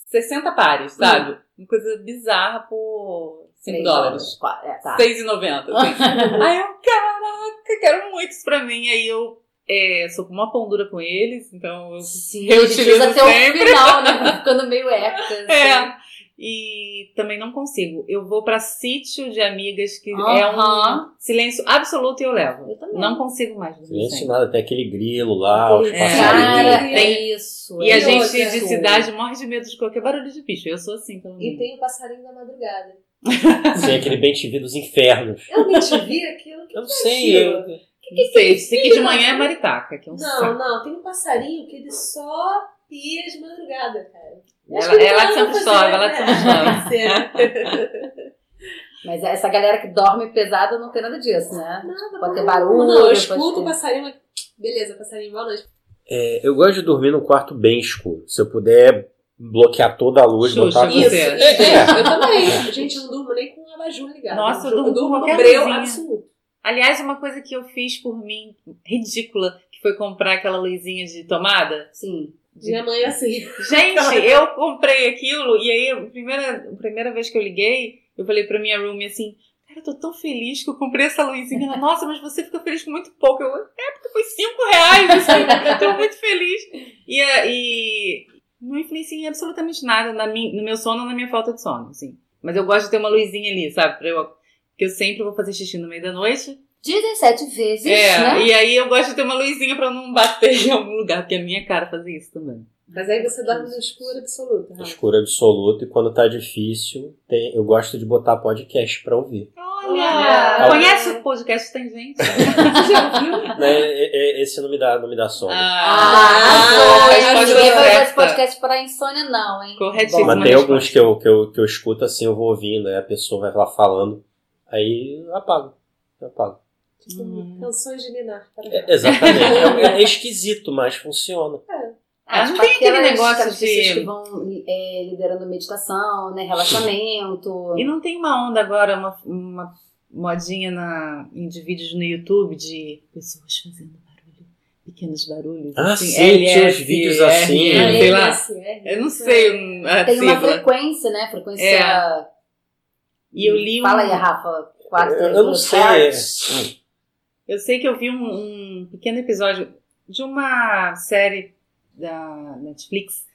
60 pares, sabe? Uma coisa bizarra por 5 Três dólares. É, tá. 6,90. Assim. Aí eu, caraca, quero muito isso pra mim. Aí eu é, sou com uma pão dura com eles, então eu. Sim, Eu a gente utilizo usa até sempre. o final, né? Ficando meio épica. assim. É. E também não consigo. Eu vou pra sítio de amigas que é um silêncio absoluto e eu levo. Eu também. Não consigo mais Silêncio nada, tem aquele grilo lá, os É. passarinhos. Cara, Tem- é isso. E é a E gente outra, de cidade morre de medo de qualquer barulho de bicho. Eu sou assim, pelo E tem o passarinho da madrugada. Tem aquele bem te vi dos infernos. Eu nem te vi aquilo. Eu não que é sei. eu- Não sei, esse aqui de manhã é maritaca, que é um Não, saco. não, tem um passarinho que ele só pia de madrugada, cara. Ela- que ela não de São vai Cristóvão, fazer, ela? Cristóvão. Pode ser. Mas essa galera que dorme pesada não tem nada disso, né? Nada, Pode ter não. barulho, Não, eu escuto ter- o passarinho. Beleza, passarinho, boa noite. É, eu gosto de dormir num quarto bem escuro. Se eu puder bloquear toda a luz, Xuxa, botar Isso, Isso, é. gente, eu também. Gente, eu não durmo nem com o abajur ligado. Nossa, eu durmo com no qualquer breu absoluto. Aliás, uma coisa que eu fiz por mim, ridícula, que foi comprar aquela luzinha de tomada. Sim. De- Minha mãe assim. Gente, eu comprei aquilo e aí, a primeira, a primeira vez que eu liguei, eu falei pra minha roomie assim, cara, eu tô tão feliz que eu comprei essa luzinha. Ela, nossa, mas você fica feliz com muito pouco. Eu, é, porque foi cinco reais, assim, eu tô muito feliz. E, a- e não influencia em absolutamente nada na no meu sono ou na minha falta de sono, assim. Mas eu gosto de ter uma luzinha ali, sabe? Eu, porque eu sempre vou fazer xixi no meio da noite. 17 vezes, É, né? e aí eu gosto de ter uma luzinha pra não bater em algum lugar, porque a minha cara fazia isso também. Mas aí você dorme no escuro absoluto. Rafa. escuro absoluto. E quando tá difícil, tem- eu gosto de botar podcast pra ouvir. Olha! Olha. Conhece o podcast Tem Gente? Você já ouviu? Né, esse não me dá, não me dá sono. Ah, ah, resposta ninguém vai usar esse podcast para insônia, não, hein? Corretíssimo. Mas tem alguns que eu, que, eu, que eu escuto assim, eu vou ouvindo, aí a pessoa vai lá falando, aí eu apago. Eu apago. Tipo, Hum. canções de Ninar. para É, exatamente. É, é esquisito, mas funciona. Ah, não tem aquele negócio de- que vão é, liderando meditação, né? Relaxamento. E não tem uma onda agora, uma, uma modinha na, em de vídeos no YouTube de pessoas fazendo barulho, pequenos barulhos. Ah, assim, sim, tinha uns LS, vídeos assim. Ah, sei lá. LSR. Eu não sei Tem uma frequência, né? Frequência. É. E eu li um, Fala aí, Rafa. Quatro, Eu, eu não sei. Eu sei que eu vi um, um pequeno episódio de uma série da Netflix,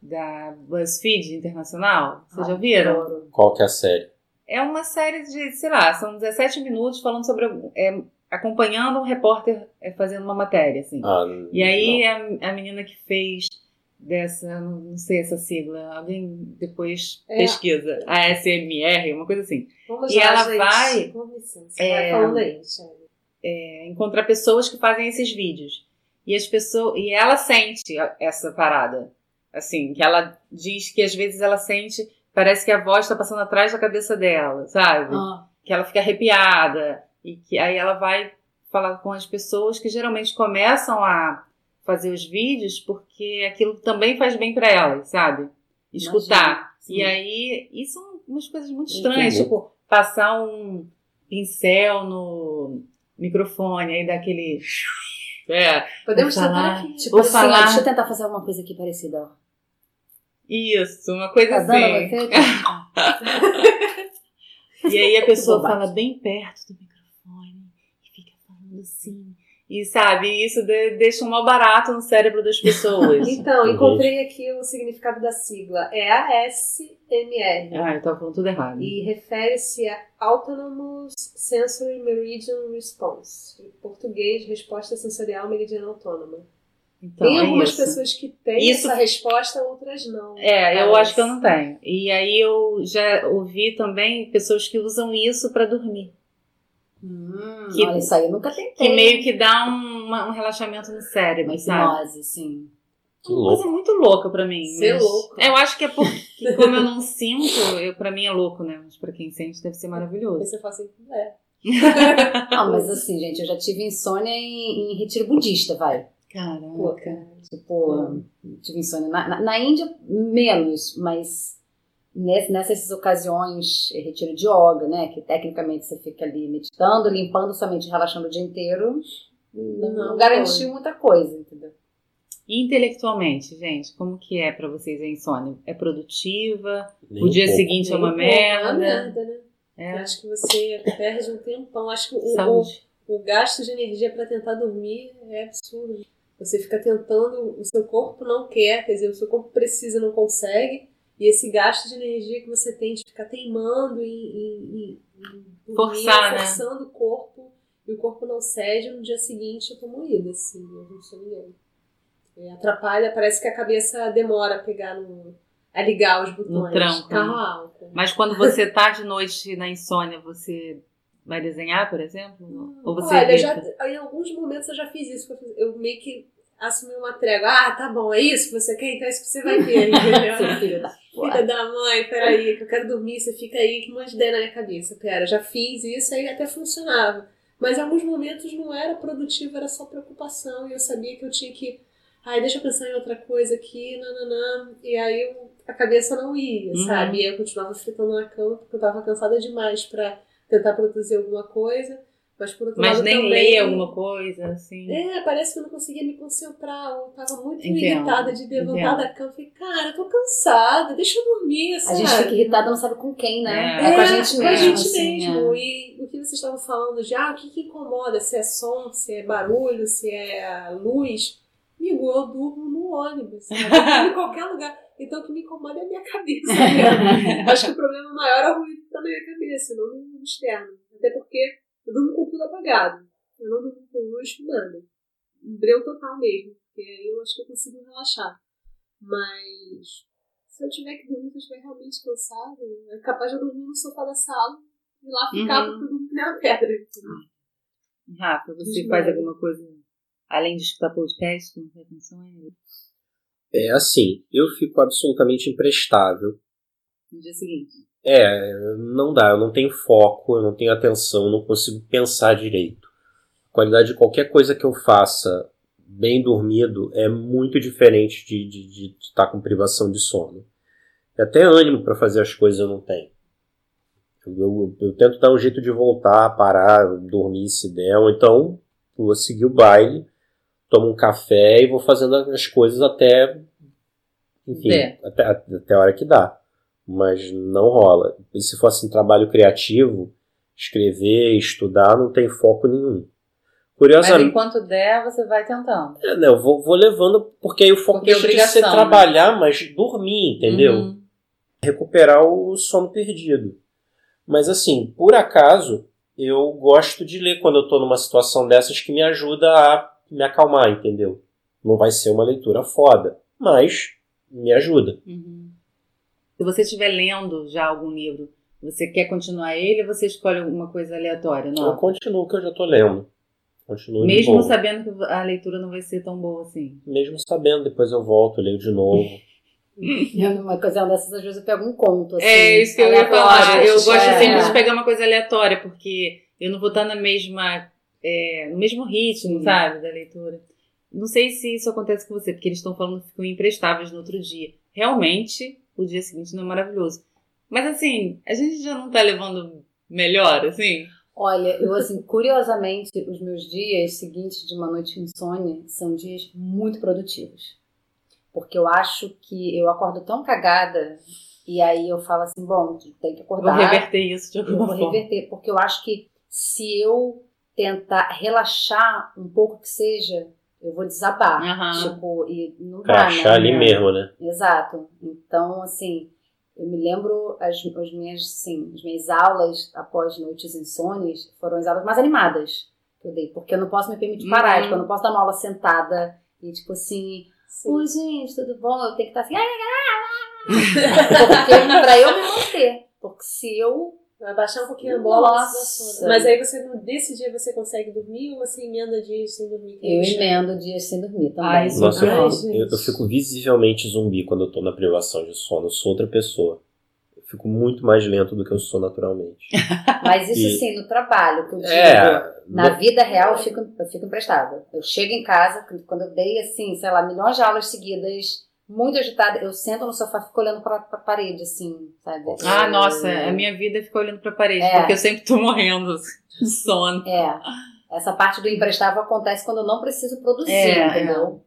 da BuzzFeed Internacional. Vocês já viram? Qual que é a série? É uma série de, sei lá, são 17 minutos falando sobre. é, acompanhando um repórter é, fazendo uma matéria, assim. Ah, E aí a, a menina que fez dessa, não, sei essa sigla, alguém depois É. pesquisa, a ASMR, uma coisa assim. Vamos E lá, ela gente. vai- Com licença. É. Vai falando aí. É, encontrar pessoas que fazem esses vídeos. E as pessoas. E ela sente essa parada. Assim, que ela diz que às vezes ela sente. Parece que a voz está passando atrás da cabeça dela, sabe? Ah, que ela fica arrepiada e que aí ela vai falar com as pessoas que geralmente começam a fazer os vídeos porque aquilo também faz bem pra elas, sabe? Escutar. imagino, sim. E aí, isso são umas coisas muito estranhas, louco. tipo, passar um pincel no microfone, aí dá aquele. É, Podemos falar. aqui. Tipo Vou assim, falar. deixa eu tentar fazer alguma coisa aqui parecida, ó. isso, uma coisa Tá assim. E aí a pessoa fala bem perto do microfone e fica falando assim. E sabe, isso de- deixa um mal barato no cérebro das pessoas. Então, Uhum. encontrei aqui o significado da sigla. É ASMR. ah, eu tava falando tudo errado. E refere-se a Autonomous Sensory Meridian Response. Em português, resposta sensorial meridiana autônoma. Então, Tem é algumas isso. pessoas que têm Isso- essa resposta, outras não. É, eu Parece. acho que eu não tenho. E aí eu já ouvi também pessoas que usam isso pra dormir. Hum, Que- olha, isso aí eu nunca tentei. Que meio que dá um, uma- um relaxamento no cérebro, Uma sabe? hipnose, sim. Que uma louco. coisa muito louca pra mim. Ser mas- louco. Eu acho que é porque, como eu não sinto, eu, pra mim é louco, né? Mas pra quem sente deve ser Aí maravilhoso. você fala assim, é. Não, mas assim, gente, eu já tive insônia em, em retiro budista, vai. Pô, Caraca. cara. Tipo, tive insônia. Na, na, na Índia, menos, mas nessas ocasiões, eh, retiro de yoga, né? Que tecnicamente você fica ali meditando, limpando sua mente, relaxando o dia inteiro. Não, Não, garantiu muita coisa, entendeu? E intelectualmente, gente, como que é pra vocês a insônia? É produtiva? Nem o dia pouco. seguinte é uma Nem pouco, é uma merda? merda, né? Eu É. acho que você perde um tempão. Acho que o, o, o gasto de energia pra tentar dormir é absurdo. Você fica tentando, o seu corpo não quer, quer dizer, o seu corpo precisa e não consegue. E esse gasto de energia que você tem de ficar teimando em, dormir, Forçar, né? forçando o corpo, e o corpo não cede, no dia seguinte eu tô moída, assim, eu não sou ninguém. É, atrapalha, parece que a cabeça demora a pegar no. a ligar os botões. tranco, né? Carro alto. Mas quando você tá de noite na insônia, você vai desenhar, por exemplo? Ou você Olha, já, em alguns momentos eu já fiz isso. eu meio que assumi uma trégua. Ah, tá bom, é isso que você quer? Então é isso que você vai ter, entendeu? Filho da Filha da mãe, peraí, que eu quero dormir, você fica aí, que monte de ideia na minha cabeça. Pera, já fiz isso, aí até funcionava. Mas em alguns momentos não era produtivo, era só preocupação. E eu sabia que eu tinha que. Ai, deixa eu pensar em outra coisa aqui, nananã. E aí eu, a cabeça não ia, Uhum. sabe? E eu continuava fritando na cama, porque eu tava cansada demais pra tentar produzir alguma coisa. Mas por outro Mas lado nem também, ler alguma coisa, assim. é, parece que eu não conseguia me concentrar. Eu tava muito Entendo, irritada de levantar da cama. Falei, cara, eu tô cansada, deixa eu dormir, A sabe? gente fica irritada, não sabe com quem, né? É. É, com a gente com mesmo. a gente assim, mesmo. é. E o que vocês estavam falando de, ah, o que, que incomoda? Se é som, se é barulho, se é luz. Amigo, eu durmo no ônibus, eu durmo em qualquer lugar. Então o que me incomoda é a minha cabeça. Acho que o problema maior é o ruído que tá na minha cabeça, não no externo. Até porque eu durmo com tudo apagado. Eu não durmo com luz, nada. Um breu total mesmo. Porque aí eu acho que eu consigo relaxar. Mas se eu tiver que dormir, se eu estiver realmente cansada, é capaz de eu dormir no sofá da sala e lá ficar Uhum. porque eu nem uma pedra. Rafa, você faz alguma coisa além de escutar podcast? Não tem insônia? É assim, eu fico absolutamente imprestável. No dia seguinte. É, não dá, eu não tenho foco, eu não tenho atenção, eu não consigo pensar direito. A qualidade de qualquer coisa que eu faça bem dormido é muito diferente de estar de, de estar com privação de sono. E até ânimo para fazer as coisas eu não tenho. Eu, eu- eu tento dar um jeito de voltar, parar, dormir se der, ou então vou seguir o baile, tomo um café e vou fazendo as coisas até. Enfim, Der. até, até a hora que dá. Mas não rola. E se fosse um trabalho criativo, escrever, estudar, não tem foco nenhum. Mas Curiosamente, enquanto der, você vai tentando. é, né, eu vou, vou levando, porque aí o foco Porque é deixa de ser né? trabalhar, mas dormir, entendeu? Uhum. recuperar o sono perdido. Mas assim, por acaso, eu gosto de ler quando eu tô numa situação dessas que me ajuda a me acalmar, entendeu? Não vai ser uma leitura foda, mas me ajuda. Uhum. Se você estiver lendo já algum livro, você quer continuar ele ou você escolhe alguma coisa aleatória? Eu Não. continuo o que eu já tô lendo. Continuo Mesmo sabendo que a leitura não vai ser tão boa assim. Mesmo sabendo, depois eu volto, leio de novo. Eu, numa ocasião dessas, às vezes eu pego um conto, assim. É isso que eu ia falar. Eu gosto é. sempre de pegar uma coisa aleatória, porque eu não vou estar na mesma, é, no mesmo ritmo, Sim. sabe, da leitura. Não sei se isso acontece com você, porque eles estão falando que ficam imprestáveis no outro dia. Realmente, o dia seguinte não é maravilhoso. Mas assim, a gente já não tá levando melhor, assim? Olha, eu assim, curiosamente, os meus dias seguintes de uma noite insônia são dias muito produtivos. Porque eu acho que eu acordo tão cagada e aí eu falo assim, bom, tem que Vou acordar. reverter isso de alguma vou forma. reverter, porque eu acho que se eu tentar relaxar um pouco que seja, eu vou desabar. Aham. Tipo, e não dá, né? ali mesmo, né? Exato. Então, assim, eu me lembro as, as minhas, sim, as minhas aulas após noites insônias foram as aulas mais animadas que eu dei, porque eu não posso me permitir parar, Uhum. tipo, eu não posso dar uma aula sentada e tipo assim, Sim. oi gente, tudo bom? Eu tenho que estar assim, porque pra eu me manter, porque se eu Abaixar um pouquinho a bola Nossa. Mas aí você, no- desse dia, você consegue dormir ou você emenda dias sem dormir? Eu emendo dias sem dormir também. Ai, Nossa, eu, Ai, eu, eu fico visivelmente zumbi quando eu tô na privação de sono. Eu sou outra pessoa. Eu fico muito mais lento do que eu sou naturalmente. Mas isso E- sim, no trabalho, que eu digo. É. Na no- vida real, eu fico, eu fico emprestada. Eu chego em casa, quando eu dei, assim, sei lá, milhões de aulas seguidas, muito agitada, eu sento no sofá e fico olhando pra, pra parede, assim, sabe? Ah, nossa, a minha vida é ficar olhando pra parede, É. porque eu sempre tô morrendo de sono. É. Essa parte do emprestável acontece quando eu não preciso produzir, É, entendeu?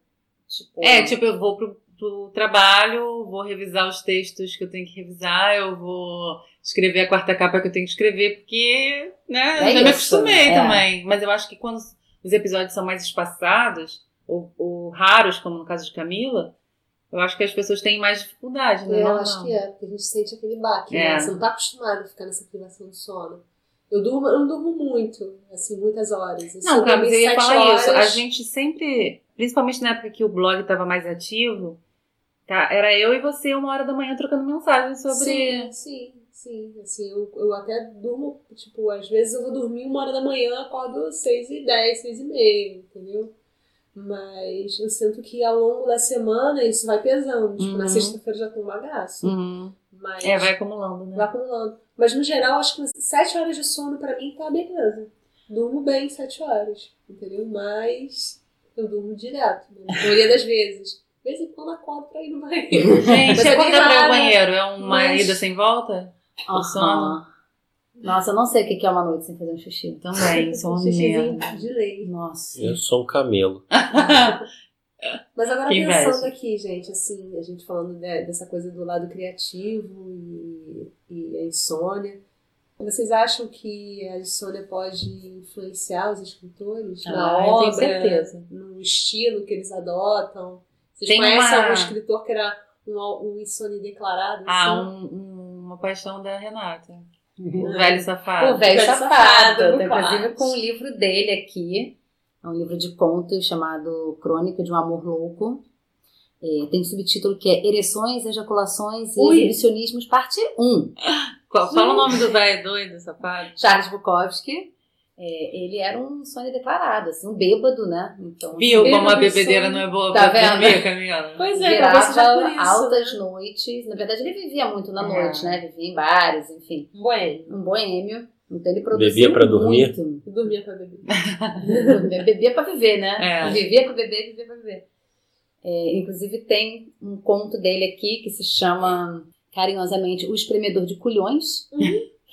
Tipo, É, tipo, eu vou pro, pro trabalho, vou revisar os textos que eu tenho que revisar, eu vou escrever a quarta capa que eu tenho que escrever, porque, né, É já me isso, acostumei é. também. Mas eu acho que quando os episódios são mais espaçados, ou, ou raros, como no caso de Camila, eu acho que as pessoas têm mais dificuldade, né? É, eu Normal. acho que é, porque a gente sente aquele baque, É. né? Você não tá acostumado a ficar nessa privação de sono. Eu durmo, eu não durmo muito, assim, muitas horas. Eu Não, cara, dormi mas eu ia falar isso. A horas. gente sempre, principalmente na época que o blog estava mais ativo, tá, era eu e você uma hora da manhã trocando mensagem sobre. Sim, sim, sim. Assim, eu, eu até durmo, tipo, às vezes eu vou dormir uma hora da manhã, acordo seis e dez, seis e meia, entendeu? Mas eu sinto que ao longo da semana isso vai pesando. Tipo, na Uhum. sexta-feira já tô um bagaço. Uhum. Mas É, vai acumulando, né? vai acumulando. Mas no geral, acho que sete horas de sono pra mim tá beleza. Durmo bem sete horas, entendeu? Mas eu durmo direto, né? Na maioria das vezes. De vez em quando acordo pra ir no banheiro. Gente, é quando bem pra ir ao banheiro? É uma mas- ida sem volta? aham. sono? Nossa, eu não sei o que é uma noite sem fazer um xixi. Também, sou uma Xixizinho de lei. Nossa. Eu sou um camelo. Mas agora Que pensando inveja. aqui, gente, assim, a gente falando de- dessa coisa do lado criativo e, e a insônia. Vocês acham que a insônia pode influenciar os escritores na Ah, eu obra, tenho certeza. no estilo que eles adotam? Vocês Tem conhecem uma- algum escritor que era um, um insônia declarado? Ah, assim? um- um- uma paixão da Renata. O Uhum. velho safado. O velho Velho safado. Safado, inclusive com o livro dele aqui. É um livro de contos chamado Crônica de um Amor Louco. É, tem um subtítulo que é Ereções, Ejaculações e Ui. Exibicionismos, parte 1. Qual- Fala o nome do velho doido, safado. Charles Bukowski. É, ele era um sonho declarado, assim, um bêbado, né? Então, Viu como a Bêbado bebedeira sonho. não é boa Tá pra dormir, Camila? Pois é, virava isso. altas né? noites. Na verdade, ele vivia muito na É. noite, né? Vivia em bares, enfim. Bueno, Um boêmio. Então ele produziu Bebia pra dormir? muito. dormia pra beber. Bebia pra viver, né? É. Vivia pra beber, vivia pra viver. É, inclusive tem um conto dele aqui que se chama carinhosamente O Espremedor de Culhões.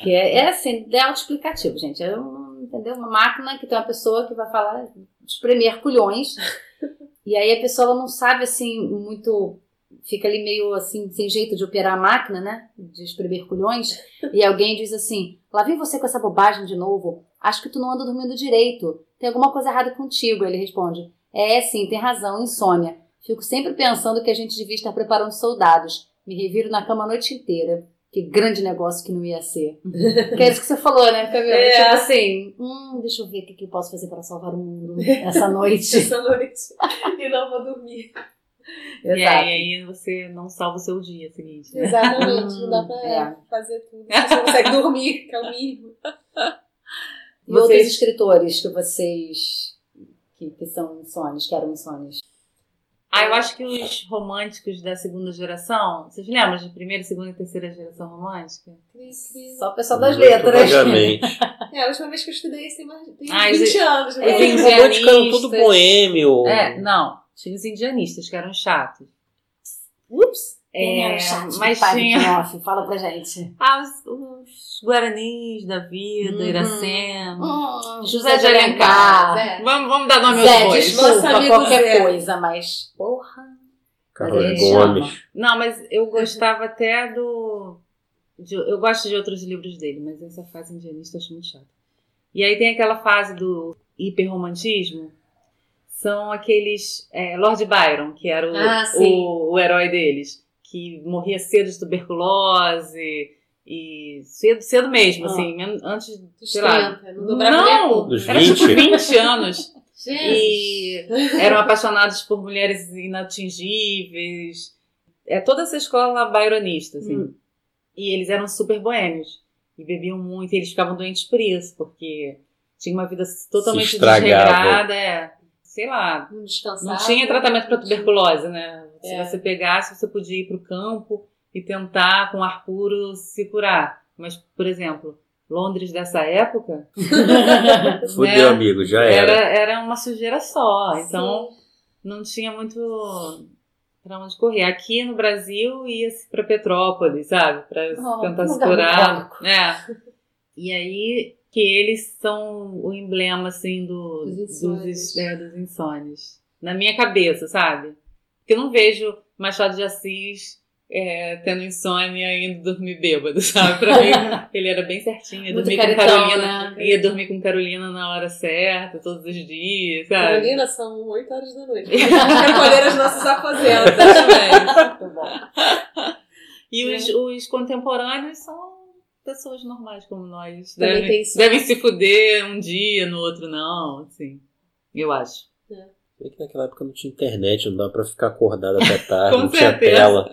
Que é, é assim, é autoexplicativo, gente. É um, entendeu? uma máquina que tem uma pessoa que vai falar espremer culhões. e aí a pessoa não sabe assim muito. Fica ali meio assim, sem jeito de operar a máquina, né? De espremer culhões. E alguém diz assim: lá vem você com essa bobagem de novo. Acho que tu não anda dormindo direito. Tem alguma coisa errada contigo. Ele responde: É, sim, tem razão, insônia. Fico sempre pensando que a gente devia estar preparando soldados. Me reviro na cama a noite inteira. Que grande negócio que não ia ser. que é isso que você falou, né, Camila? É. Tipo assim, hum, deixa eu ver o que, que eu posso fazer para salvar o mundo essa noite. Essa noite. e não vou dormir. E aí, aí você não salva o seu dia seguinte, né? Exatamente. Não dá Hum, pra é. fazer tudo. Você não consegue dormir, que é o mínimo. E outros Vocês- escritores que vocês. que, que são insônios, que eram insônios. Ah, eu acho que os românticos da segunda geração, vocês lembram de primeira, segunda e terceira geração romântica? Só o pessoal das letras. vagamente. É, a última vez que eu estudei isso tem mais tem Ah, 20 e- anos. Né? tem- Os românticos eram tudo boêmio. É, não. Tinha os indianistas, que eram chatos. Ups! É, chato mas tinha- off? Fala pra gente. Ah, os, os guaranis da vida, Uhum. Iracema. Hum, José de Alencar. Zé. Vamos, vamos dar nome aos Zé, bois. desculpa qualquer Zé. coisa, mas porra. Carlos Mas ele Gomes. Não, mas eu gostava até do. de- eu gosto de outros livros dele, mas essa fase indianista eu acho muito chata. E aí tem aquela fase do hiperromantismo. São aqueles. é, Lord Byron, que era o, Ah, o, o herói deles, que morria cedo de tuberculose. E cedo, cedo mesmo, Ah. assim, antes, Dos sei lá. 30, não dobrava nem a Não! pouco. Dos Era 20. tipo 20 anos. Gente. E eram apaixonados por mulheres inatingíveis. É toda essa escola byronista, assim. Hum. E eles eram super boêmios. e bebiam muito, e eles ficavam doentes por isso, porque tinha uma vida totalmente desregrada, é, sei lá, Não descansava. não tinha tratamento para não tuberculose, né? Se É. você pegasse, você podia ir para o campo e tentar com ar puro se curar. Mas, por exemplo, Londres dessa época Fudeu, né? amigo, já era, era. era uma sujeira só. Então Sim. não tinha muito para onde correr. Aqui no Brasil ia-se para Petrópolis, sabe? Para Oh, tentar se curar. É. E aí que eles são o emblema assim do, Dos dos, insônios. é, dos insônios. Na minha cabeça, sabe? Porque eu não vejo Machado de Assis é, tendo insônia e indo dormir bêbado, sabe? Pra mim, ele era bem certinho. Ia Muito dormir com caretão, Carolina. né? Ia dormir com Carolina na hora certa, todos os dias, sabe? Carolina, são 8 horas da noite. Recolher as nossas aposentas. Exatamente. Muito bom. E os, os contemporâneos são pessoas normais como nós. Também Devem, devem se fuder um dia, no outro não, assim. Eu acho. É que naquela época não tinha internet, não dava pra ficar acordado até tarde, não tinha tela.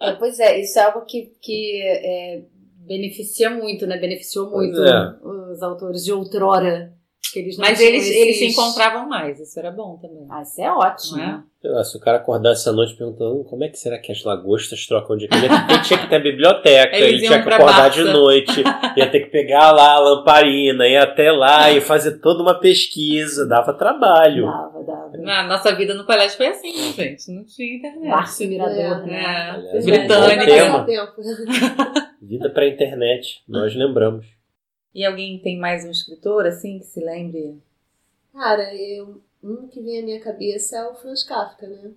É, pois é, isso é algo que, que é, beneficia muito, né? Beneficiou muito é. os autores de outrora. Que eles não Mas tinham eles, esses- eles se encontravam mais, isso era bom também. Ah, isso é ótimo. É? Sei lá, se o cara acordasse essa noite perguntando "Hum, como é que será que as lagostas trocam de ele, ele tinha que ter a biblioteca, Eles ele tinha que acordar de Barça. noite, ia ter que pegar lá a lamparina, ia até lá e fazer toda uma pesquisa, dava trabalho. Dava, dava. Na nossa vida no colégio foi assim, né, gente? Não tinha internet. Barça Mirador, É. né? É. Aliás, Britânica. é tempo. Vida pra internet, nós lembramos. E alguém tem mais um escritor, assim, que se lembre? Cara, eu, um que vem à minha cabeça é o Franz Kafka, né?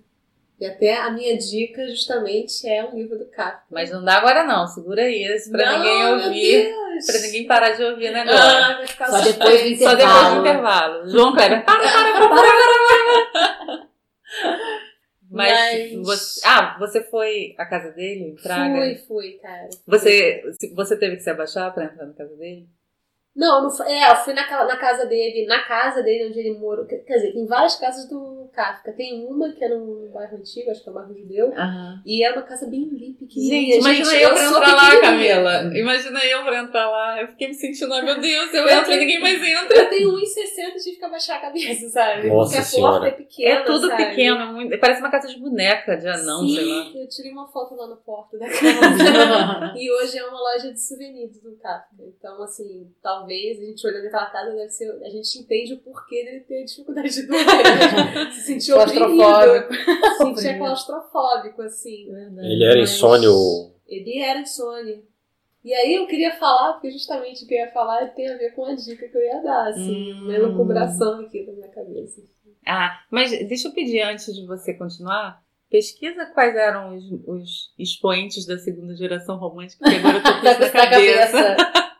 E até a minha dica, justamente, é um livro do Kafka. Mas não dá agora não, segura isso pra Não, ninguém ouvir. Pra ninguém parar de ouvir, né, agora? Ah, vai ficar Só depois do Só depois do intervalo. intervalo. João Kleber, para, para, para, para, para. Mas, Mas- Você, ah, você foi à casa dele, em Praga? Fui, fui, cara. Você, você teve que se abaixar pra entrar na casa dele? Não, não foi, é, eu fui na, na casa dele, na casa dele onde ele morou. Quer dizer, tem várias casas do Kafka. Tem uma que é num bairro antigo, acho que é o bairro judeu. Aham. E é uma casa bem li- Gente, pequenininha. imagina eu pra sou entrar lá. Camila. Imagina eu pra entrar lá. Eu fiquei me sentindo, ai meu Deus, eu entro e ninguém mais entra. Eu tenho 1,60 tive que abaixar a cabeça, sabe? Nossa Porque a Senhora. porta é pequena. É tudo sabe? pequeno, é muito- parece uma casa de boneca, de anão, Sim, sei lá. eu tirei uma foto lá na porta da casa. e hoje é uma loja de souvenirs do Kafka. Então, assim, talvez a gente olhando aquela casa, deve ser, a gente entende o porquê dele ter dificuldade de dormir. Se sentir oprimido. Claustrofóbico. Se sentia claustrofóbico, assim. Ele era Mas- insônio. Ele era insônia. E aí eu queria falar, porque justamente o que eu ia falar tem a ver com a dica que eu ia dar, assim, Hum. uma elucubração aqui na minha cabeça. Ah, mas deixa eu pedir antes de você continuar. Pesquisa quais eram os, os expoentes da segunda geração romântica, que agora eu tô com isso na cabeça. cabeça.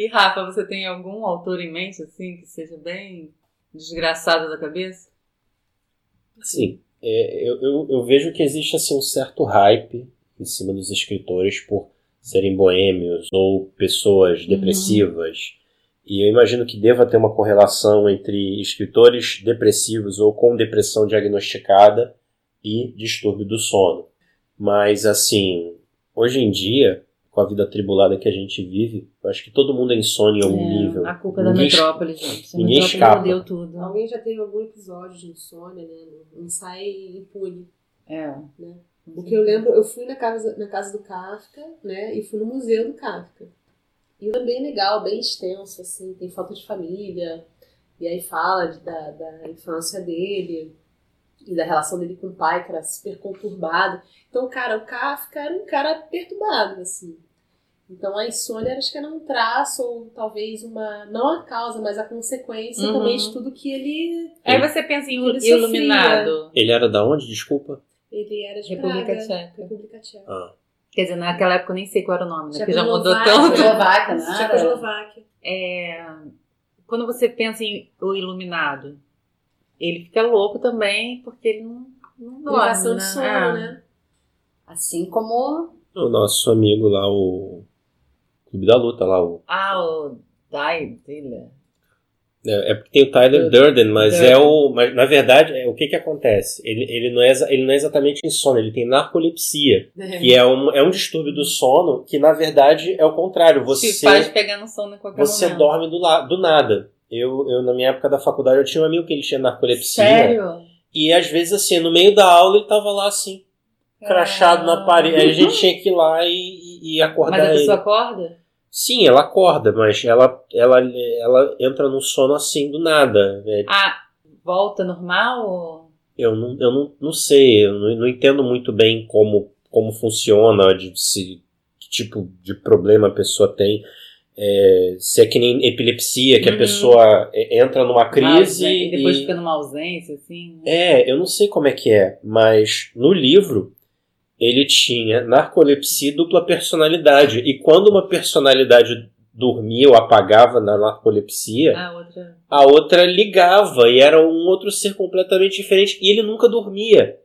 E Rafa, você tem algum autor em mente, assim, que seja bem desgraçado da cabeça? Sim, é, eu, eu, eu vejo que existe assim, um certo hype em cima dos escritores por serem boêmios ou pessoas depressivas. E eu imagino que deva ter uma correlação entre escritores depressivos ou com depressão diagnosticada e distúrbio do sono. Mas, assim, hoje em dia, com a vida atribulada que a gente vive, eu acho que todo mundo é insônia em algum nível. A culpa é da Ninguém- metrópole, gente. A ninguém metrópole escapa. deu tudo. Alguém já teve algum episódio de insônia, né? Não sai impune. É. O que eu lembro, eu fui na casa, na casa do Kafka, né? E fui no museu do Kafka. E é bem legal, bem extenso, assim, tem foto de família, e aí fala de- da, da infância dele e da relação dele com o pai, que era super conturbado. Então, cara, o Kafka era um cara perturbado, assim. Então a insônia acho que era um traço, ou talvez uma. não a causa, mas a consequência Uhum. também de tudo que ele. Aí você pensa em Ele sofria. Iluminado. Ele era da onde? Desculpa. Ele era de República Praga, Tcheca. República Tcheca. Ah, Quer dizer, naquela época eu nem sei qual era o nome, né? Porque já mudou tanto. Tchecoslováquia, nada. Tchecoslováquia. É, quando você pensa em o iluminado, ele fica louco também, porque ele não, não dorme, né? de sono, É. né? Assim como o nosso amigo lá, o Clube da Luta lá, o Ah, o Diller. É, é porque tem o Tyler Durden, mas Durden. é o. Mas, na verdade, é, o que que acontece? Ele, ele, não é, ele não é exatamente insônia, ele tem narcolepsia, que é um, é um distúrbio do sono que, na verdade, é o contrário. Você, faz pegar no sono em qualquer você momento. dorme do, la, do nada. Eu, eu, na minha época da faculdade, eu tinha um amigo que ele tinha narcolepsia. Sério? E às vezes, assim, no meio da aula, ele tava lá, assim, crachado na parede. Aí a gente tinha que ir lá e, e- acordar Mas a ele. pessoa acorda? Sim, ela acorda, mas ela, ela, ela entra num sono assim do nada. É, Ah, volta normal? Eu não, eu não, não sei, eu não, não entendo muito bem como, como funciona, de se, que tipo de problema a pessoa tem. É, se é que nem epilepsia, que a Uhum. pessoa é, entra numa Uma crise ausência, e depois fica numa ausência, assim. né? É, eu não sei como é que é, mas no livro ele tinha narcolepsia e dupla personalidade. E quando uma personalidade dormia ou apagava na narcolepsia, A outra. a outra ligava e era um outro ser completamente diferente. E ele nunca dormia.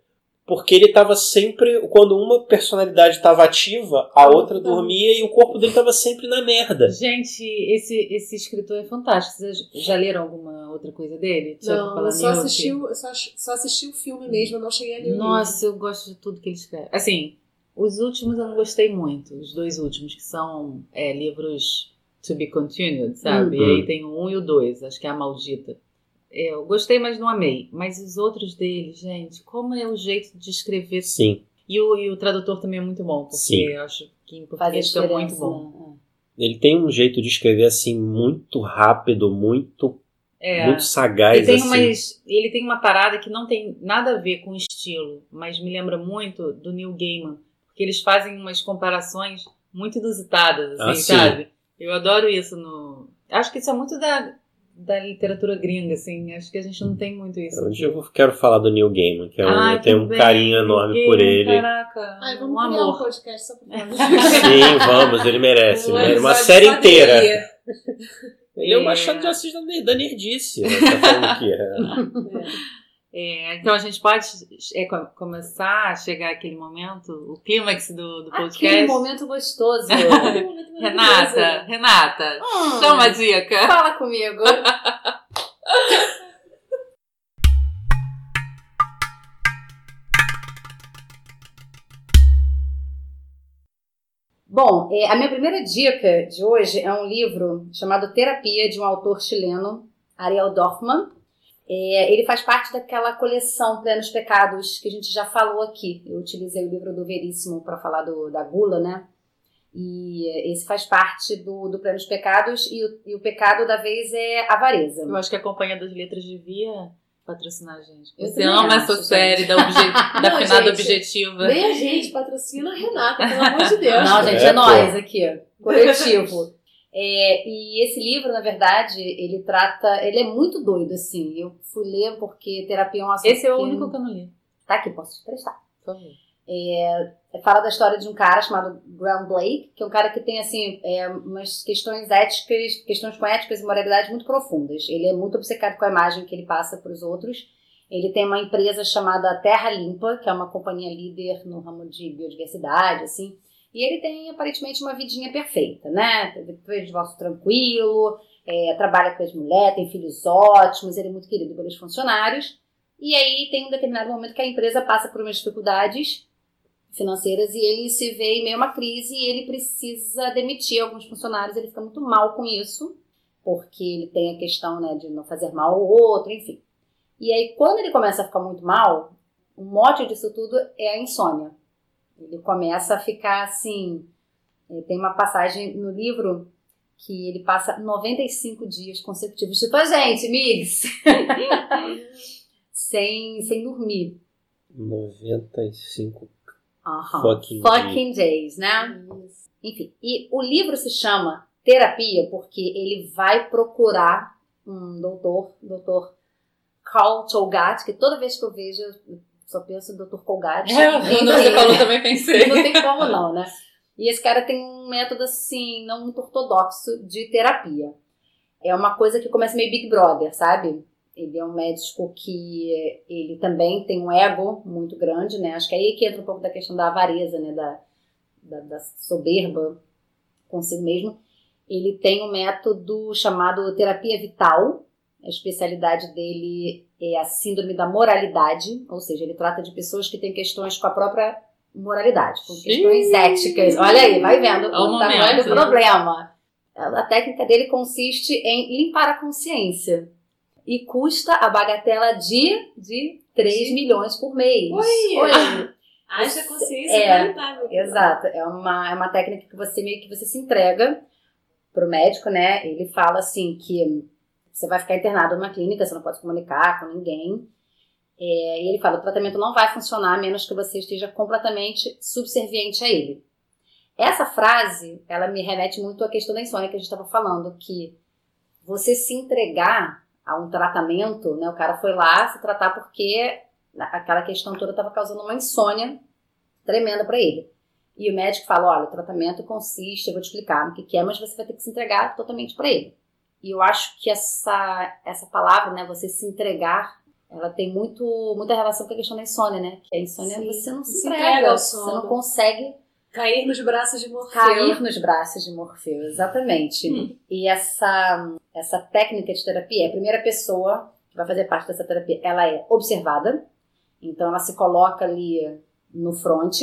Porque ele estava sempre. Quando uma personalidade estava ativa, a outra dormia e o corpo dele estava sempre na merda. Gente, esse, esse escritor é fantástico. Vocês já leram alguma outra coisa dele? Não, eu só assisti, o- eu só, só assisti o filme mesmo, eu não cheguei a ler o livro. Nossa, eu gosto de tudo que ele escreve. Assim, os últimos eu não gostei muito. Os dois últimos, que são é, livros to be continued, sabe? Uhum. E aí tem o um e o dois, acho que é a maldita. É, Eu gostei, mas não amei. Mas os outros dele, gente, como é o jeito de escrever. Sim. E o, e o tradutor também é muito bom, porque Sim. eu acho que em português fica diferença. muito bom. né? Ele tem um jeito de escrever assim muito rápido, muito, É. muito sagaz. Ele tem, assim. umas, ele tem uma parada que não tem nada a ver com estilo, mas me lembra muito do Neil Gaiman. Porque eles fazem umas comparações muito inusitadas, assim, Ah, sabe? Eu adoro isso no. Acho que isso é muito da, da literatura gringa, assim. Acho que a gente não tem muito isso. Um dia eu quero falar do Neil Gaiman, que é um, Ai, eu tenho um também, carinho enorme por Gaiman, ele. Caraca, Ai, um vamos criar um amor. podcast só pra Sim, vamos, ele merece. Um merece uma série inteira. Ele é o É. Machado de Assis da nerdice. né? Tá falando que é. É, então a gente pode é, co- começar a chegar àquele momento, o clímax do, do podcast. Aquele momento gostoso. Renata, Renata, Hum, chama a dica. Fala comigo. Bom, é, a minha primeira dica de hoje é um livro chamado Terapia, de um autor chileno, Ariel Dorfman. É, ele faz parte daquela coleção Plenos Pecados que a gente já falou aqui. Eu utilizei o livro do Veríssimo para falar do, da gula, né? E esse faz parte do, do Plenos Pecados e o, e o pecado da vez é avareza. Eu acho que a Companhia das Letras devia patrocinar a gente. Eu Você ama acho, essa série da, obje... da Não, finada gente, objetiva. Nem a gente patrocina a Renata, pelo amor de Deus. Não, gente, É, é, nós aqui, coletivo. É, e esse livro, na verdade, ele trata. Ele é muito doido, assim. Eu fui ler porque terapia é um assunto. Esse é o que- único que eu não li. Tá aqui, posso te prestar. Por favor. É, fala da história de um cara chamado Graham Blake, que é um cara que tem assim é, umas questões éticas, questões com éticas e moralidade muito profundas. Ele é muito obcecado com a imagem que ele passa para os outros. Ele tem uma empresa chamada Terra Limpa, que é uma companhia líder no ramo de biodiversidade, assim. E ele tem aparentemente uma vidinha perfeita, né? Teve divórcio tranquilo, é, trabalha com as mulheres, tem filhos ótimos, ele é muito querido pelos funcionários. E aí tem um determinado momento que a empresa passa por umas dificuldades financeiras e ele se vê em meio a uma crise e ele precisa demitir alguns funcionários, ele fica muito mal com isso, porque ele tem a questão né, de não fazer mal ao outro, enfim. E aí, quando ele começa a ficar muito mal, o mote disso tudo é a insônia. Ele começa a ficar assim. eh, Tem uma passagem no livro que ele passa 95 dias consecutivos, tipo a gente, Migs, sem, sem dormir. 95 Aham. Fucking Fucking days, né? Enfim, e o livro se chama Terapia porque ele vai procurar um doutor, doutor Carl Tolgat, que toda vez que eu vejo só penso no doutor Colgate. É, quando você falou também pensei. Não tem como não, né? E esse cara tem um método assim, não muito ortodoxo de terapia. É uma coisa que começa meio Big Brother, sabe? Ele é um médico que ele também tem um ego muito grande, né? Acho que é aí que entra um pouco da questão da avareza, né? Da, da, da soberba consigo mesmo. Ele tem um método chamado terapia vital, A especialidade dele é a síndrome da moralidade, ou seja, ele trata de pessoas que têm questões com a própria moralidade, com questões Ih. éticas. Olha aí, vai vendo É o o tamanho do né? problema. A técnica dele consiste em limpar a consciência. E custa a bagatela de, de 3 De- milhões por mês. Oi! Oi. Haja consciência É, limpar, Exato, é uma, é uma técnica que você meio que você se entrega pro médico, né? Ele fala assim que você vai ficar internado numa clínica, você não pode comunicar com ninguém. É, e ele fala, o tratamento não vai funcionar a menos que você esteja completamente subserviente a ele. Essa frase, ela me remete muito à questão da insônia que a gente estava falando, que você se entregar a um tratamento, né? O cara foi lá se tratar porque aquela questão toda estava causando uma insônia tremenda para ele. E o médico fala: olha, o tratamento consiste, eu vou te explicar no que, que é, mas você vai ter que se entregar totalmente para ele. E eu acho que essa, essa palavra, né, você se entregar, ela tem muito, muita relação com a questão da insônia, né? Que a insônia Sim, você não se, se entrega, entrega você não consegue Cair nos braços de Morfeu. cair nos braços de Morfeu, exatamente. E essa, essa técnica de terapia, a primeira pessoa que vai fazer parte dessa terapia, ela é observada, então ela se coloca ali no front,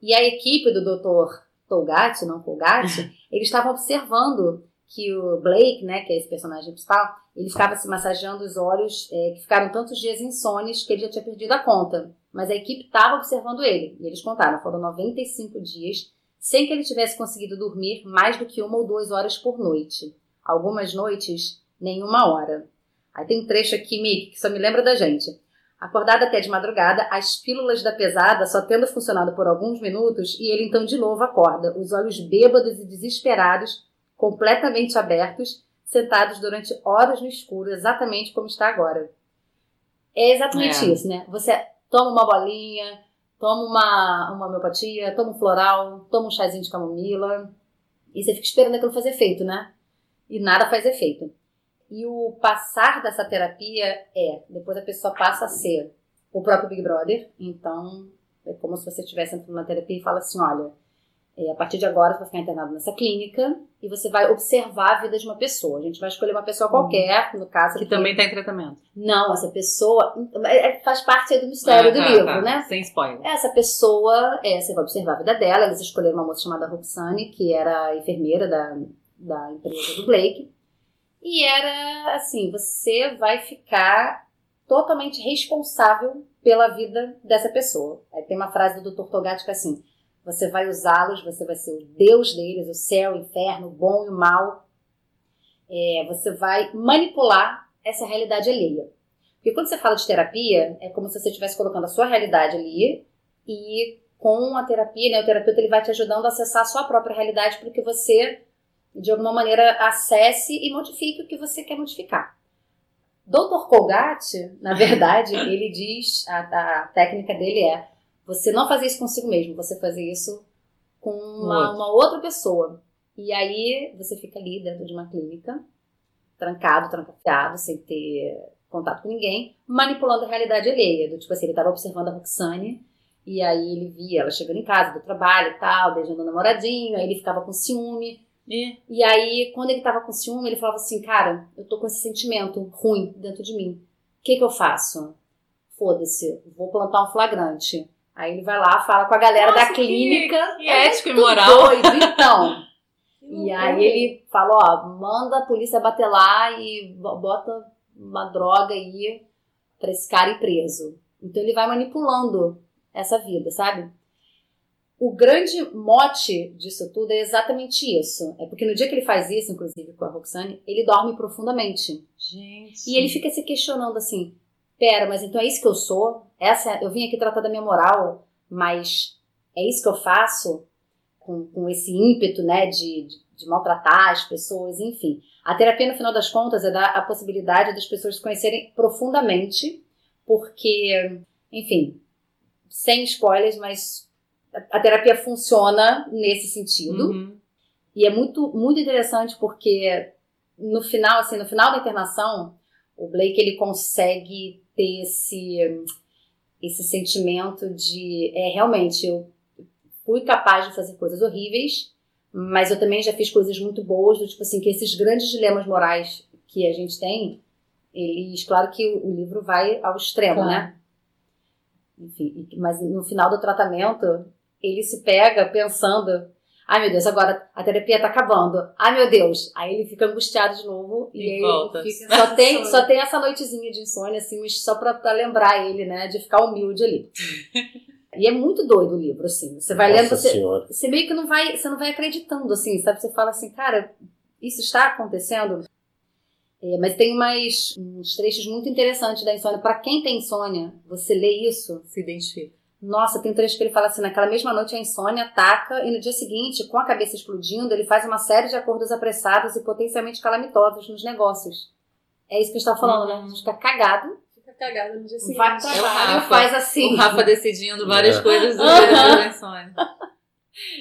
e a equipe do Dr. Tolgatti, não Colgatti, eles estavam observando que o Blake, né, que é esse personagem principal, ele ficava se massageando os olhos, é, que ficaram tantos dias insones que ele já tinha perdido a conta. Mas a equipe estava observando ele. E eles contaram, foram 95 dias sem que ele tivesse conseguido dormir mais do que uma ou duas horas por noite. Algumas noites, nenhuma hora. Aí tem um trecho aqui, Mick, que só me lembra da gente. Acordada até de madrugada, as pílulas da pesada só tendo funcionado por alguns minutos, e ele então de novo acorda, os olhos bêbados e desesperados, completamente abertos, sentados durante horas no escuro, exatamente como está agora. É exatamente É. isso, né? Você toma uma bolinha, toma uma, uma homeopatia, toma um floral, toma um chazinho de camomila, e você fica esperando aquilo fazer efeito, né? E nada faz efeito. E o passar dessa terapia é, depois a pessoa passa a ser o próprio Big Brother, então é como se você estivesse entrando na terapia e fala assim, olha, é, a partir de agora você vai ficar internado nessa clínica e você vai observar a vida de uma pessoa. A gente vai escolher uma pessoa qualquer, no caso Que também tá em tratamento. Não, essa pessoa é, é, faz parte do mistério Ah, do tá, livro, tá. né? Sem spoiler. Essa pessoa, é, você vai observar a vida dela. Eles escolheram uma moça chamada Roxane, que era enfermeira da, da empresa do Blake. E era assim: você vai ficar totalmente responsável pela vida dessa pessoa. Aí tem uma frase do Dr. Togatti que é assim: você vai usá-los, você vai ser o Deus deles, o céu, o inferno, o bom e o mal. É, você vai manipular essa realidade alheia. Porque quando você fala de terapia, é como se você estivesse colocando a sua realidade ali e com a terapia, né, o terapeuta ele vai te ajudando a acessar a sua própria realidade para que você, de alguma maneira, acesse e modifique o que você quer modificar. Dr. Colgate, na verdade, ele diz, a, a técnica dele é você não fazer isso consigo mesmo, você fazer isso com uma, uma outra pessoa. E aí você fica ali dentro de uma clínica, trancado, trancafiado, sem ter contato com ninguém, manipulando a realidade alheia. Do tipo assim, ele estava observando a Roxane, e aí ele via ela chegando em casa do trabalho e tal, beijando o namoradinho, aí ele ficava com ciúme. E E aí, quando ele tava com ciúme, ele falava assim, cara, eu tô com esse sentimento ruim dentro de mim. O que que eu faço? Foda-se, vou plantar um flagrante. Aí ele vai lá, fala com a galera Nossa, da que- clínica. que ético e moral. Doido, então. Que E aí ele falou, ó, manda a polícia bater lá e bo- bota uma droga aí pra esse cara ir preso. Então ele vai manipulando essa vida, sabe? O grande mote disso tudo é exatamente isso. É porque no dia que ele faz isso, inclusive com a Roxane, ele dorme profundamente. Gente. E ele fica se questionando assim: pera, mas então é isso que eu sou? Essa, eu vim aqui tratar da minha moral, mas é isso que eu faço? Com, com esse ímpeto, né, de, de, de maltratar as pessoas, enfim. A terapia, no final das contas, é dar a possibilidade das pessoas se conhecerem profundamente, porque, enfim, sem spoilers, mas a, a terapia funciona nesse sentido. Uhum. E é muito, muito interessante porque no final, assim, no final da internação, o Blake ele consegue ter esse, esse sentimento de é realmente eu fui capaz de fazer coisas horríveis, mas eu também já fiz coisas muito boas, do tipo assim, que esses grandes dilemas morais que a gente tem, eles, claro que o, o livro vai ao extremo, Claro. né? Enfim, mas no final do tratamento, ele se pega pensando: ai meu Deus, agora a terapia tá acabando. Ai meu Deus. Aí ele fica angustiado de novo e, E aí volta. fica- só, tem, só tem essa noitezinha de insônia, assim, mas só pra, pra lembrar ele, né, de ficar humilde ali. E é muito doido o livro, assim. Você vai lendo, Nossa você, senhora. você meio que não vai, você não vai acreditando, assim, sabe? Você fala assim, cara, isso está acontecendo? É, mas tem mais uns trechos muito interessantes da insônia. Pra quem tem insônia, você lê isso, Se identifica. Nossa, tem um trecho que ele fala assim, naquela mesma noite a insônia ataca e no dia seguinte, com a cabeça explodindo, ele faz uma série de acordos apressados e potencialmente calamitosos nos negócios. É isso que a gente tá falando, né? A gente fica cagado, Fica cagada no dia seguinte. vai pro É o trabalho e Rafa. faz assim. O Rafa decidindo várias É. coisas do dia da insônia.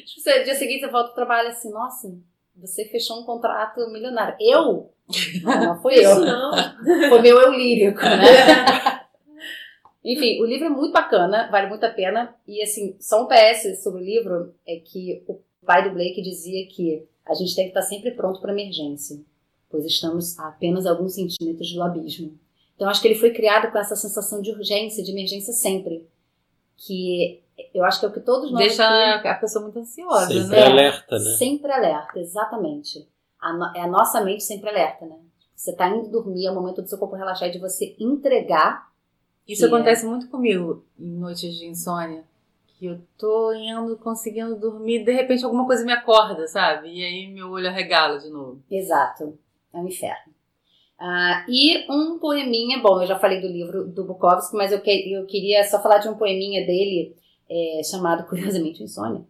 Tipo, você, no dia seguinte você volta pro trabalho assim, nossa, você fechou um contrato milionário. Eu? Não, não fui eu. Isso não. Foi meu eu lírico, né? Enfim, o livro é muito bacana, vale muito a pena. E assim, só um PS sobre o livro é que o pai do Blake dizia que a gente tem que estar sempre pronto para emergência, pois estamos a apenas alguns centímetros do abismo. Então acho que ele foi criado com essa sensação de urgência, de emergência sempre. Que eu acho que é o que todos nós Deixa aqui- a pessoa muito ansiosa, Sempre né? alerta, né? Sempre alerta, exatamente. A no- é a nossa mente sempre alerta, né? Você tá indo dormir, é o momento do seu corpo relaxar e de você entregar. Isso Que é- acontece muito comigo em noites de insônia. Que eu tô indo, conseguindo dormir, de repente alguma coisa me acorda, sabe? E aí meu olho arregala de novo. Exato. É um inferno. Ah, e um poeminha, bom, eu já falei do livro do Bukowski, mas eu, que- eu queria só falar de um poeminha dele, é, chamado, curiosamente, Insônia.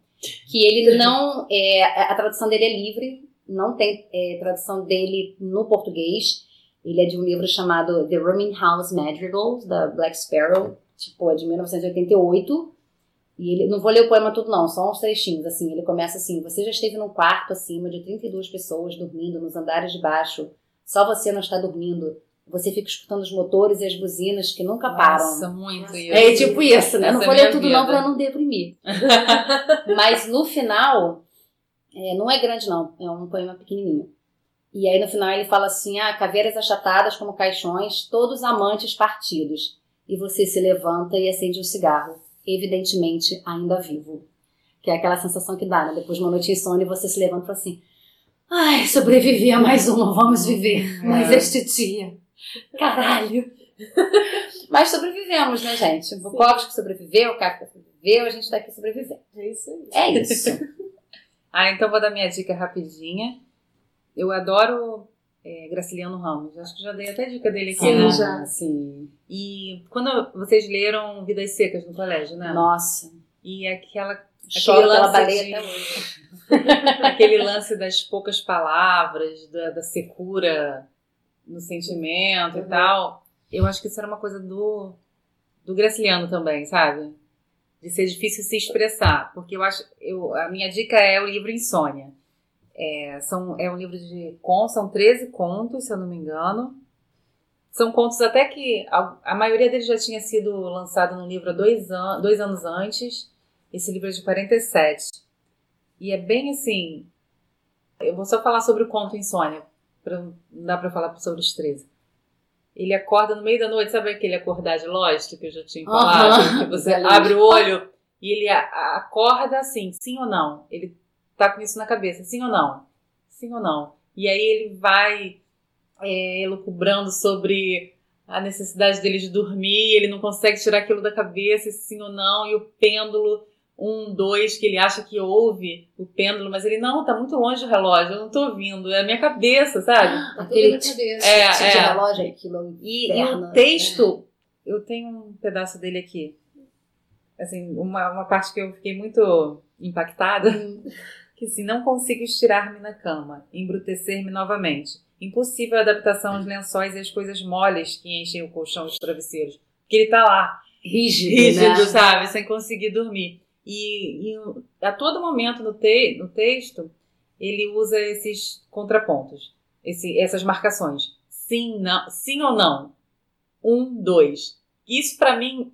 Que ele não. É, a tradução dele é livre, não tem é, tradução dele no português. Ele é de um livro chamado The Rooming House Madrigals, da Black Sparrow, tipo, é de 1988. E ele, não vou ler o poema tudo não, só uns trechinhos, assim, ele começa assim, você já esteve num quarto acima de 32 pessoas dormindo nos andares de baixo, só você não está dormindo, você fica escutando os motores e as buzinas que nunca param. Nossa, muito isso. É tipo isso, né? Essa não é vou ler tudo não vida. pra não deprimir. Mas no final, é, não é grande não, é um poema pequenininho. E aí no final ele fala assim, ah, caveiras achatadas como caixões, todos amantes partidos. E você se levanta e acende um cigarro, evidentemente ainda vivo. Que é aquela sensação que dá, né? Depois de uma noite insônia, você se levanta e fala assim, ai, sobrevivi a mais uma, vamos viver mais É. este dia. Caralho. Mas sobrevivemos, né, gente? O Bukowski sobreviveu, o Kafka sobreviveu, a gente tá aqui sobrevivendo. É isso aí. É isso. Ah, então vou dar minha dica rapidinha. Eu adoro é, Graciliano Ramos. Acho que já dei até dica dele aqui, Sim, né? já. Sim. E quando vocês leram Vidas Secas no colégio, né? Nossa. E aquela Choro pela lance baleia de- até hoje. aquele lance das poucas palavras, da, da secura no sentimento e Uhum. tal. Eu acho que isso era uma coisa do, do Graciliano também, sabe? De ser difícil se expressar. Porque eu acho. Eu, a minha dica é o livro Insônia. É, são, é um livro de contos, são 13 contos, se eu não me engano. São contos até que a, a maioria deles já tinha sido lançado no livro há dois, an dois anos antes. Esse livro é de 47. E é bem assim. Eu vou só falar sobre o conto Insônia. Pra, não dá pra falar sobre os 13. Ele acorda no meio da noite, sabe aquele acordar de Lost que eu já tinha falado? Que você abre o olho e ele acorda assim, sim ou não? Ele tá com isso na cabeça, sim ou não? Sim ou não? E aí ele vai é, elucubrando sobre a necessidade dele de dormir, ele não consegue tirar aquilo da cabeça, sim ou não, e o pêndulo, um, dois, que ele acha que ouve o pêndulo, mas ele, não, tá muito longe do relógio, eu não tô ouvindo, é a minha cabeça, sabe? Tá Aquele na cabeça. É, tipo é. de relógio, aquilo. E, e Inferno, o texto, eu tenho um pedaço dele aqui. Assim, uma, uma parte que eu fiquei muito impactada, que assim, não consigo estirar-me na cama, embrutecer-me novamente. Impossível a adaptação aos lençóis e às coisas moles que enchem o colchão e os travesseiros. Porque ele tá lá, Rígido, rígido, né? sabe? Sem conseguir dormir. E, e a todo momento no, te, no texto, ele usa esses contrapontos, esse, essas marcações. Sim, não, sim ou não. Um, dois. Isso pra mim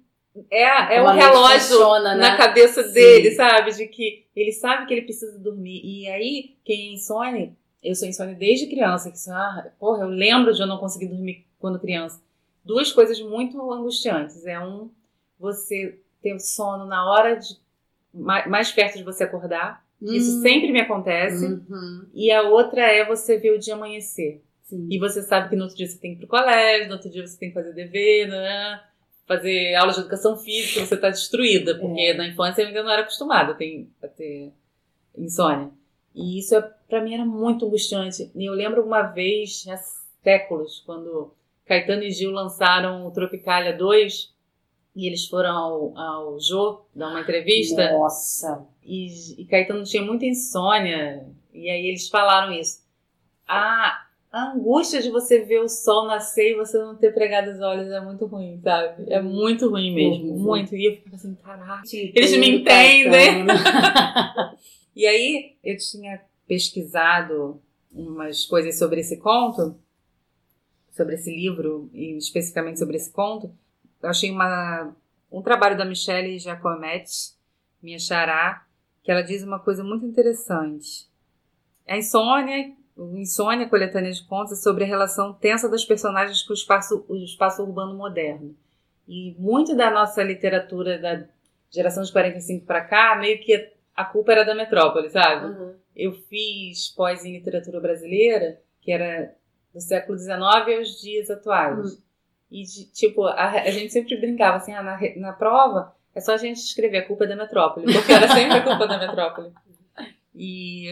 é, é mente relógio funciona, né? na cabeça Sim. dele, sabe? De que ele sabe que ele precisa dormir. E aí, quem é insone, eu sou insone desde criança, que ah, porra, eu lembro de eu não conseguir dormir quando criança. Duas coisas muito angustiantes. É um, você ter sono na hora de, mais, perto de você acordar. Isso Hum. sempre me acontece. Uhum. E a outra é você ver o dia amanhecer. Sim. E você sabe que no outro dia você tem que ir pro colégio, no outro dia você tem que fazer dever, né? Fazer aula de educação física, você tá destruída, porque É. na infância eu ainda não era acostumada a ter, insônia. E isso, é, para mim, era muito angustiante. E eu lembro uma vez, há séculos, quando Caetano e Gil lançaram o Tropicália 2, e eles foram ao, ao Jô dar uma entrevista, Nossa. e, e Caetano tinha muita insônia, e aí eles falaram isso. A, a angústia de você ver o sol nascer e você não ter pregado os olhos é muito ruim, sabe? É muito ruim mesmo, Uhum. muito. E eu fico assim, caraca. Eles me entendem. E aí eu tinha pesquisado umas coisas sobre esse conto, sobre esse livro, e especificamente sobre esse conto. Eu achei uma, um trabalho da Michelle Giacometti, minha xará, que ela diz uma coisa muito interessante. A insônia, o insônia, coletânea de contos, é sobre a relação tensa das personagens com o espaço, o espaço urbano moderno. E muito da nossa literatura da geração de 45 para cá, meio que a culpa era da metrópole, sabe? Uhum. Eu fiz pós em literatura brasileira, que era do século XIX aos dias atuais. E, de- tipo, a, a gente sempre brincava assim, ah, na, na prova é só a gente escrever a culpa é da metrópole, porque era sempre a culpa da metrópole. E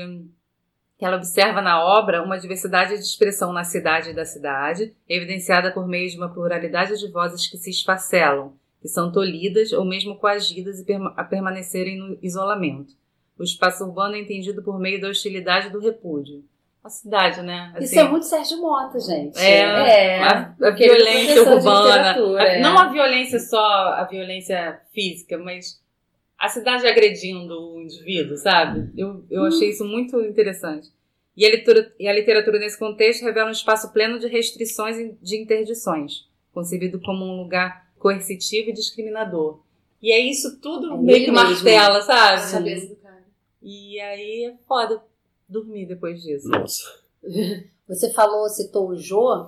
hum, ela observa na obra uma diversidade de expressão na cidade e da cidade, evidenciada por meio de uma pluralidade de vozes que se esfacelam, que são tolhidas ou mesmo coagidas a permanecerem no isolamento. O espaço urbano é entendido por meio da hostilidade e do repúdio. A cidade, né? Isso Assim, é muito Sérgio Mota, gente. É, a, a é violência urbana. A- é. Não a violência só, a violência física, mas a cidade agredindo o indivíduo, sabe? Eu, eu achei isso muito interessante. E a, literatura, e a literatura nesse contexto revela um espaço pleno de restrições e de interdições, concebido como um lugar coercitivo e discriminador. E é isso tudo É meio que mesmo. martela, sabe? do cara. E aí é foda dormir depois disso. Nossa. Você falou, citou o Jô,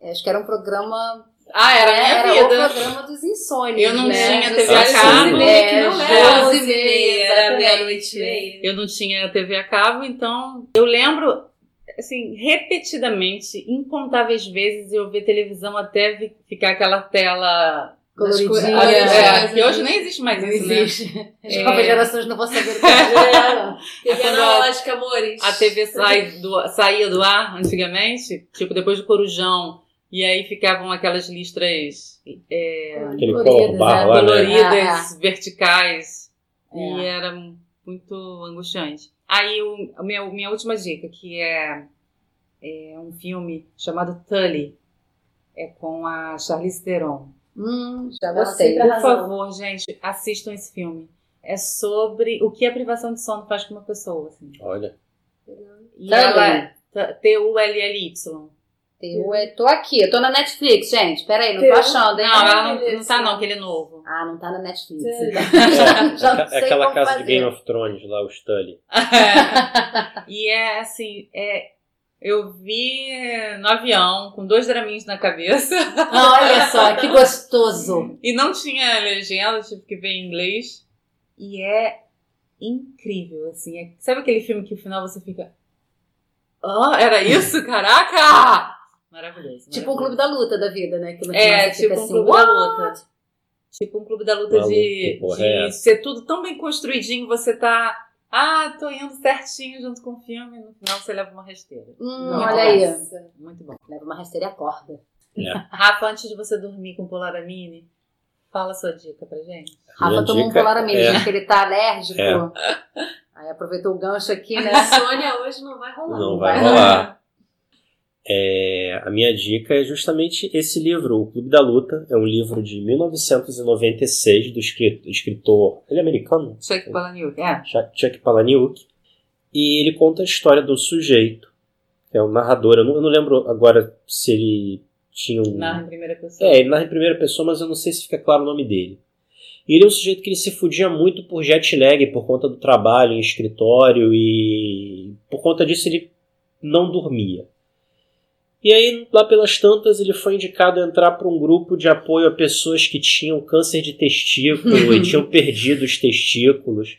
acho que era um programa. Ah, era a minha era vida. o programa dos insônios. Eu não né? tinha TV a cabo. É, que não era. Doze Doze e meia, era meia-noite e meia. Eu não tinha TV a cabo, então eu lembro, assim, repetidamente, incontáveis vezes eu ver televisão até ficar aquela tela Coloridinha. É, É, que hoje nem existe mais Não isso, né? existe. As É. novas gerações não vão saber o que é. Quando analógica, amores. A TV sai do, saía do ar antigamente, tipo depois do Corujão, e aí ficavam aquelas listras é, Aquele Coloridas, color barro né? coloridas, verticais, É. e era muito angustiante. Aí o, a minha, minha última dica, que é, é um filme chamado Tully, é com a Charlize Theron. Hum, já gostei. Por favor, gente, assistam esse filme. É sobre o que a privação de sono faz com uma pessoa. Assim. Olha. E Tully. ela T-U-L-L-Y. Eu é- tô aqui, eu tô na Netflix, gente. Pera aí, não tô Tem- achando, hein? Não, ela não, não tá não, aquele novo. Ah, não tá na Netflix. Sim. então. É, Já é sei aquela casa fazer. de Game of Thrones lá, o Stully. e é assim, é, eu vi no avião com dois draminhos na cabeça Olha só, que gostoso. e não tinha legenda, tive que ver em inglês. E é incrível, assim. é- sabe aquele filme que no final você fica. Ah, era isso? Caraca! Maravilhoso. Tipo maravilhoso. Clube da Luta da vida, né? Que É, fica tipo um assim, clube "What?" da luta. Tipo um clube da luta Maluco, de, de é ser tudo tão bem construidinho, você tá. Ah, tô indo certinho junto com o filme, no final você leva uma rasteira. Hum, Muito olha aí. Muito bom. Leva uma rasteira e acorda. Rafa, antes de você dormir com Polaramine, fala a sua dica pra gente. Rafa Minha tomou um polaramine, é- já que ele tá alérgico. É. Aí aproveitou o gancho aqui, A né? Sônia hoje não vai rolar. Não vai rolar. É, a minha dica é justamente esse livro, O Clube da Luta. É um livro de 1996 do escri- escritor. Ele é americano? Chuck Palahniuk. É. Chuck Chuck Palahniuk. E ele conta a história do sujeito, que é um narrador. Eu não, eu não lembro agora se ele tinha um. Narra em primeira pessoa. É, ele narra em primeira pessoa, mas eu não sei se fica claro o nome dele. E ele é um sujeito que ele se fudia muito por jet lag, por conta do trabalho em escritório e por conta disso ele não dormia. E aí, lá pelas tantas, ele foi indicado a entrar para um grupo de apoio a pessoas que tinham câncer de testículo e tinham perdido os testículos.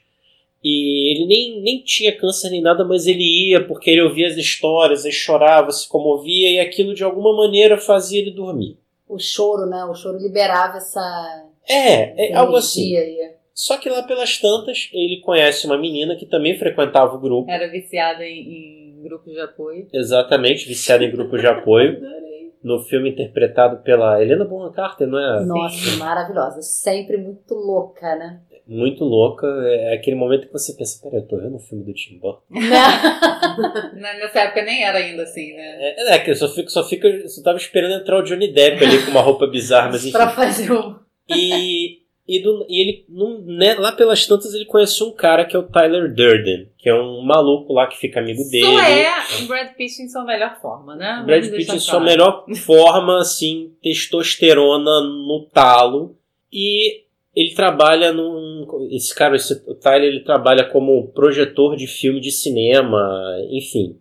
E ele nem, nem tinha câncer nem nada, mas ele ia porque ele ouvia as histórias, ele chorava, se comovia e aquilo de alguma maneira fazia ele dormir. O choro, né? O choro liberava essa. É, é essa algo assim. aí. Só que lá pelas tantas, ele conhece uma menina que também frequentava o grupo. Era viciada em, em grupos de apoio. Exatamente, viciada em grupo de apoio. Adorei. No filme interpretado pela Helena Bonham Carter, não é? Nossa, maravilhosa. Sempre muito louca, né? Muito louca. É aquele momento que você pensa, peraí, eu tô vendo o filme do Tim Burton. Na- Nessa época nem era ainda assim, né? É, é que eu só fico, só fico, eu só tava esperando entrar o Johnny Depp ali com uma roupa bizarra, mas enfim. pra fazer um. E, e, do- e ele, num- né, lá pelas tantas, ele conhece um cara que é o Tyler Durden, que é um maluco lá que fica amigo dele. Só é o Brad Pitt em sua melhor forma, né? Brad Vamos Pitt em sua melhor forma, assim, testosterona no talo. E ele trabalha num. Esse cara, esse, o Tyler, ele trabalha como projetor de filme de cinema, enfim.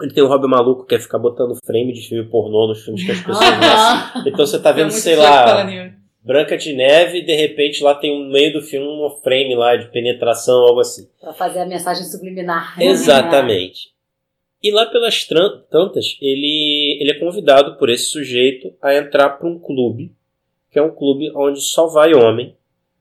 Ele tem um hobby maluco que é ficar botando frame de filme pornô nos filmes que as pessoas. Então você tá É vendo, muito sei lá. Branca de Neve e de repente lá tem no meio do filme um frame lá de penetração, algo assim. Pra fazer a mensagem subliminar. Exatamente. E lá pelas tantas, ele, ele é convidado por esse sujeito a entrar para um clube, que é um clube onde só vai homem.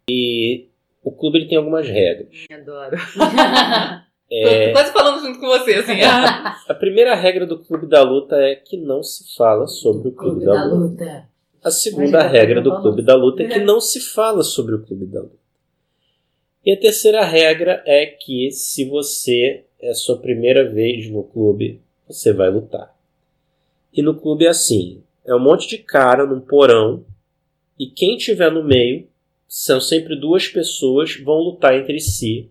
E o clube ele tem algumas regras. Adoro. É, Tô quase falando junto com você, assim. a primeira regra do clube da luta é que não se fala sobre o clube, Clube da, da luta. luta. A segunda regra do clube da luta é que não se fala sobre o clube da luta. E a terceira regra é que se você é a sua primeira vez no clube, você vai lutar. E no clube é assim: é um monte de cara num porão, e quem tiver no meio são sempre duas pessoas vão lutar entre si.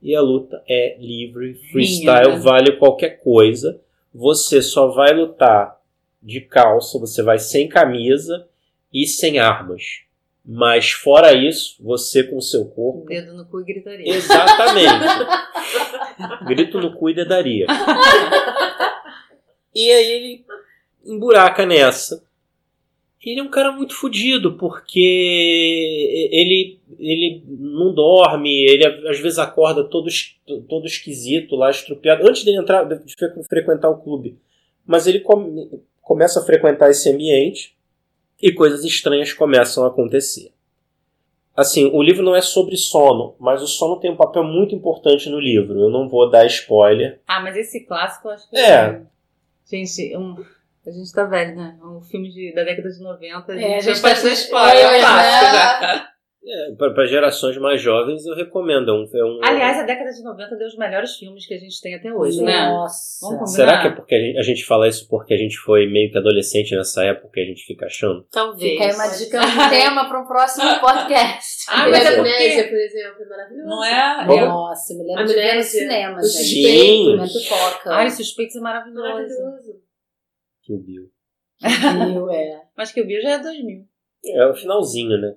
E a luta é livre, freestyle, né? vale qualquer coisa. Você só vai lutar de calça, você vai sem camisa e sem armas. Mas fora isso, você com o seu corpo. Dedo no cu e gritaria. Exatamente. Grito no cu e dedaria. E aí ele emburaca nessa. Ele é um cara muito fodido, porque ele, ele não dorme, ele às vezes acorda todo, todo esquisito lá, estrupiado, antes dele entrar, de fre- frequentar o clube. Mas ele come- começa a frequentar esse ambiente e coisas estranhas começam a acontecer. Assim, o livro não é sobre sono, mas o sono tem um papel muito importante no livro. Eu não vou dar spoiler. Ah, mas esse clássico eu acho que. É. Gente, um... a gente tá velho, né? Um filme de, da década de 90. A gente, É, a gente já faz spoiler, é um É, clássico né? É, Para gerações mais jovens, eu recomendo. É um, é um- Aliás, a década de 90 deu os melhores filmes que a gente tem até hoje, né? Nossa. Vamos combinar? será que é porque a gente, a gente fala isso porque a gente foi meio que adolescente nessa época que a gente fica achando? Talvez. Fica aí uma dica, um tema para um próximo podcast. Ah, mas é porque- por exemplo, é maravilhoso. Não é? Nossa, me lembro de ver no cinema, O gente. Sim. Pipoca. Ai, Suspeitos é maravilhoso. Maravilhoso. Kill Bill. Viu, é. Mas que o Bill já é 2000. É o finalzinho, né?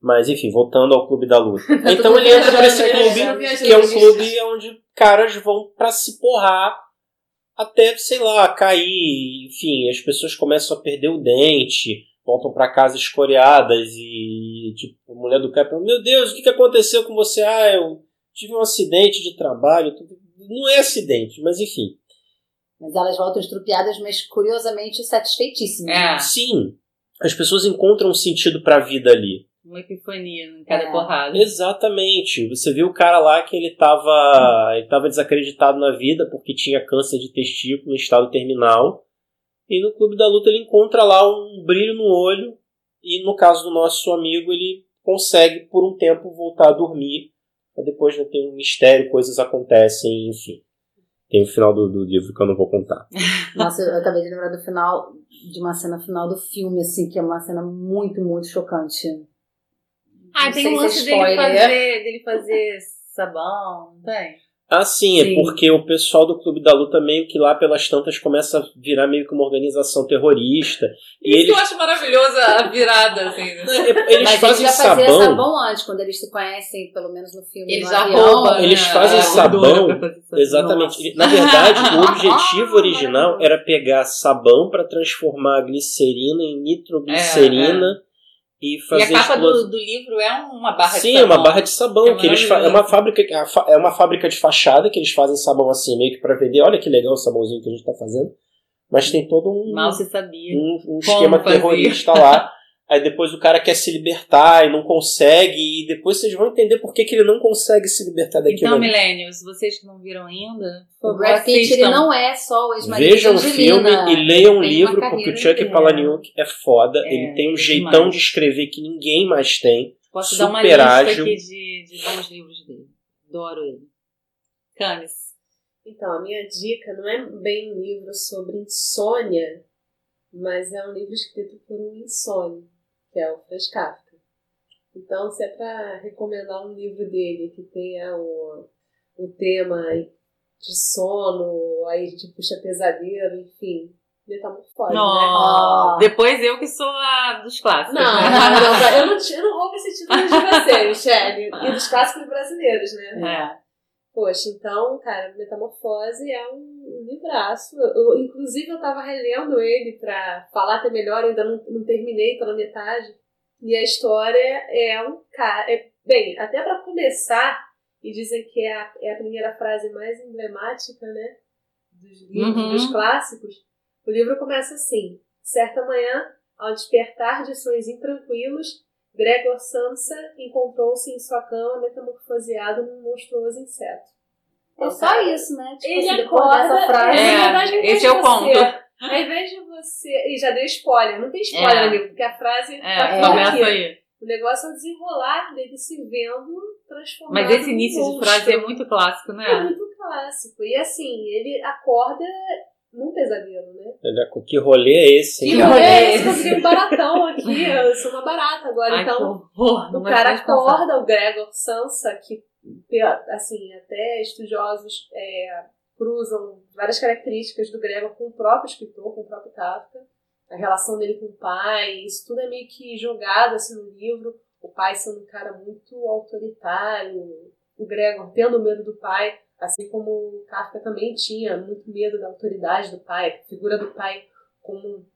Mas enfim, voltando ao Clube da Luta. Então tudo ele entra pra esse clube, que é um clube onde caras vão pra se porrar até, sei lá, cair. Enfim, as pessoas começam a perder o dente, voltam pra casa escoriadas e, tipo, a mulher do cara fala: Meu Deus, o que que aconteceu com você? Ah, eu tive um acidente de trabalho. Não é acidente, mas enfim. Mas elas voltam estrupiadas, mas curiosamente satisfeitíssimas. É. Sim, as pessoas encontram um sentido pra vida ali. Uma epifania em cada É. porrada. Exatamente. Você viu o cara lá que ele tava, ele tava desacreditado na vida porque tinha câncer de testículo em estado terminal. E no Clube da Luta ele encontra lá um brilho no olho. E no caso do nosso amigo, ele consegue por um tempo voltar a dormir. Mas depois né, tem um mistério, coisas acontecem, enfim. Tem o final do, do livro que eu não vou contar. Nossa, eu acabei de lembrar do final, de uma cena final do filme, assim, que é uma cena muito, muito chocante. Ah, Não tem um é lance dele fazer, dele fazer sabão, não tem? Ah, sim, é Sim. porque o pessoal do Clube da Luta meio que lá pelas tantas começa a virar meio que uma organização terrorista. E Isso que eu eles, acho maravilhosa a virada, assim. né? eles Mas fazem ele já fazia sabão. sabão antes, quando eles se conhecem, pelo menos no filme. Ele no já avião. rouba. Eles né, fazem a sabão. Exatamente. Nossa. Na verdade, o objetivo original era pegar sabão para transformar a glicerina em nitroglicerina e E fazer a capa explosão. do, do livro é uma barra Sim, de é sabão. uma barra de sabão. É que eles fa- é uma fábrica, é uma fábrica de fachada que eles fazem sabão assim, meio que para vender. Olha que legal o sabãozinho que a gente tá fazendo. Mas tem todo um, Mal se sabia. um, um esquema fazia. terrorista lá. Aí depois o cara quer se libertar e não consegue. E depois vocês vão entender por que, que ele não consegue se libertar daquilo. Então. Millennials, vocês que não viram ainda, O Brad Pitt, ele não é só o ex-marido Vejam o filme e leiam tem livro, porque o Chuck. Palahniuk é foda. É, ele tem um é jeitão demais. de escrever que ninguém mais tem. Posso super dar uma lista ágil. aqui de, de bons livros dele. Adoro ele. Camis. Então, a minha dica não é bem um livro sobre insônia, mas é um livro escrito por um insônia, que é o Franz Kafka. Então, se é para recomendar um livro dele que tenha o, o tema de sono, aí a gente puxa pesadelo, enfim, metamorfose, né? Ah. Depois eu que sou a dos clássicos. Não, né? não, não, eu não, eu não roubo esse título de você, Michelle, e dos clássicos brasileiros, né? É. Poxa, então, cara, Metamorfose é um livraço. Eu, inclusive, eu tava relendo ele pra falar até melhor, ainda não, não terminei, na metade. E a história é um cara. É, bem, até pra começar, e dizem que é a, é a primeira frase mais emblemática, né? Dos livros, Uhum. dos clássicos. O livro começa assim: Certa manhã, ao despertar de sonhos intranquilos, Gregor Samsa encontrou-se em sua cama metamorfoseado num monstruoso inseto. É só isso, né? Tipo, Ele assim, acorda, dessa frase. É, na verdade, esse é o você- ponto. Ao invés de você. E já deu spoiler, não tem spoiler, É. amigo, porque a frase É, tá É. começa aqui. aí. O negócio é o desenrolar dele se vendo transformado. Mas esse início de frase é muito clássico, É né? muito clássico. E assim, ele acorda num pesadelo, né? Olha, que rolê é esse? hein? Que rolê é é esse? esse? Consegui um baratão aqui, eu sou uma barata agora. Ai, então, que horror. O cara acorda, o Gregor Sansa, que, assim, até estudiosos é, cruzam várias características do Gregor com o próprio escritor, com o próprio Kafka. A relação dele com o pai, isso tudo é meio que jogado assim no livro. O pai sendo um cara muito autoritário, o Gregor tendo medo do pai, assim como o Kafka também tinha muito medo da autoridade do pai, a figura do pai como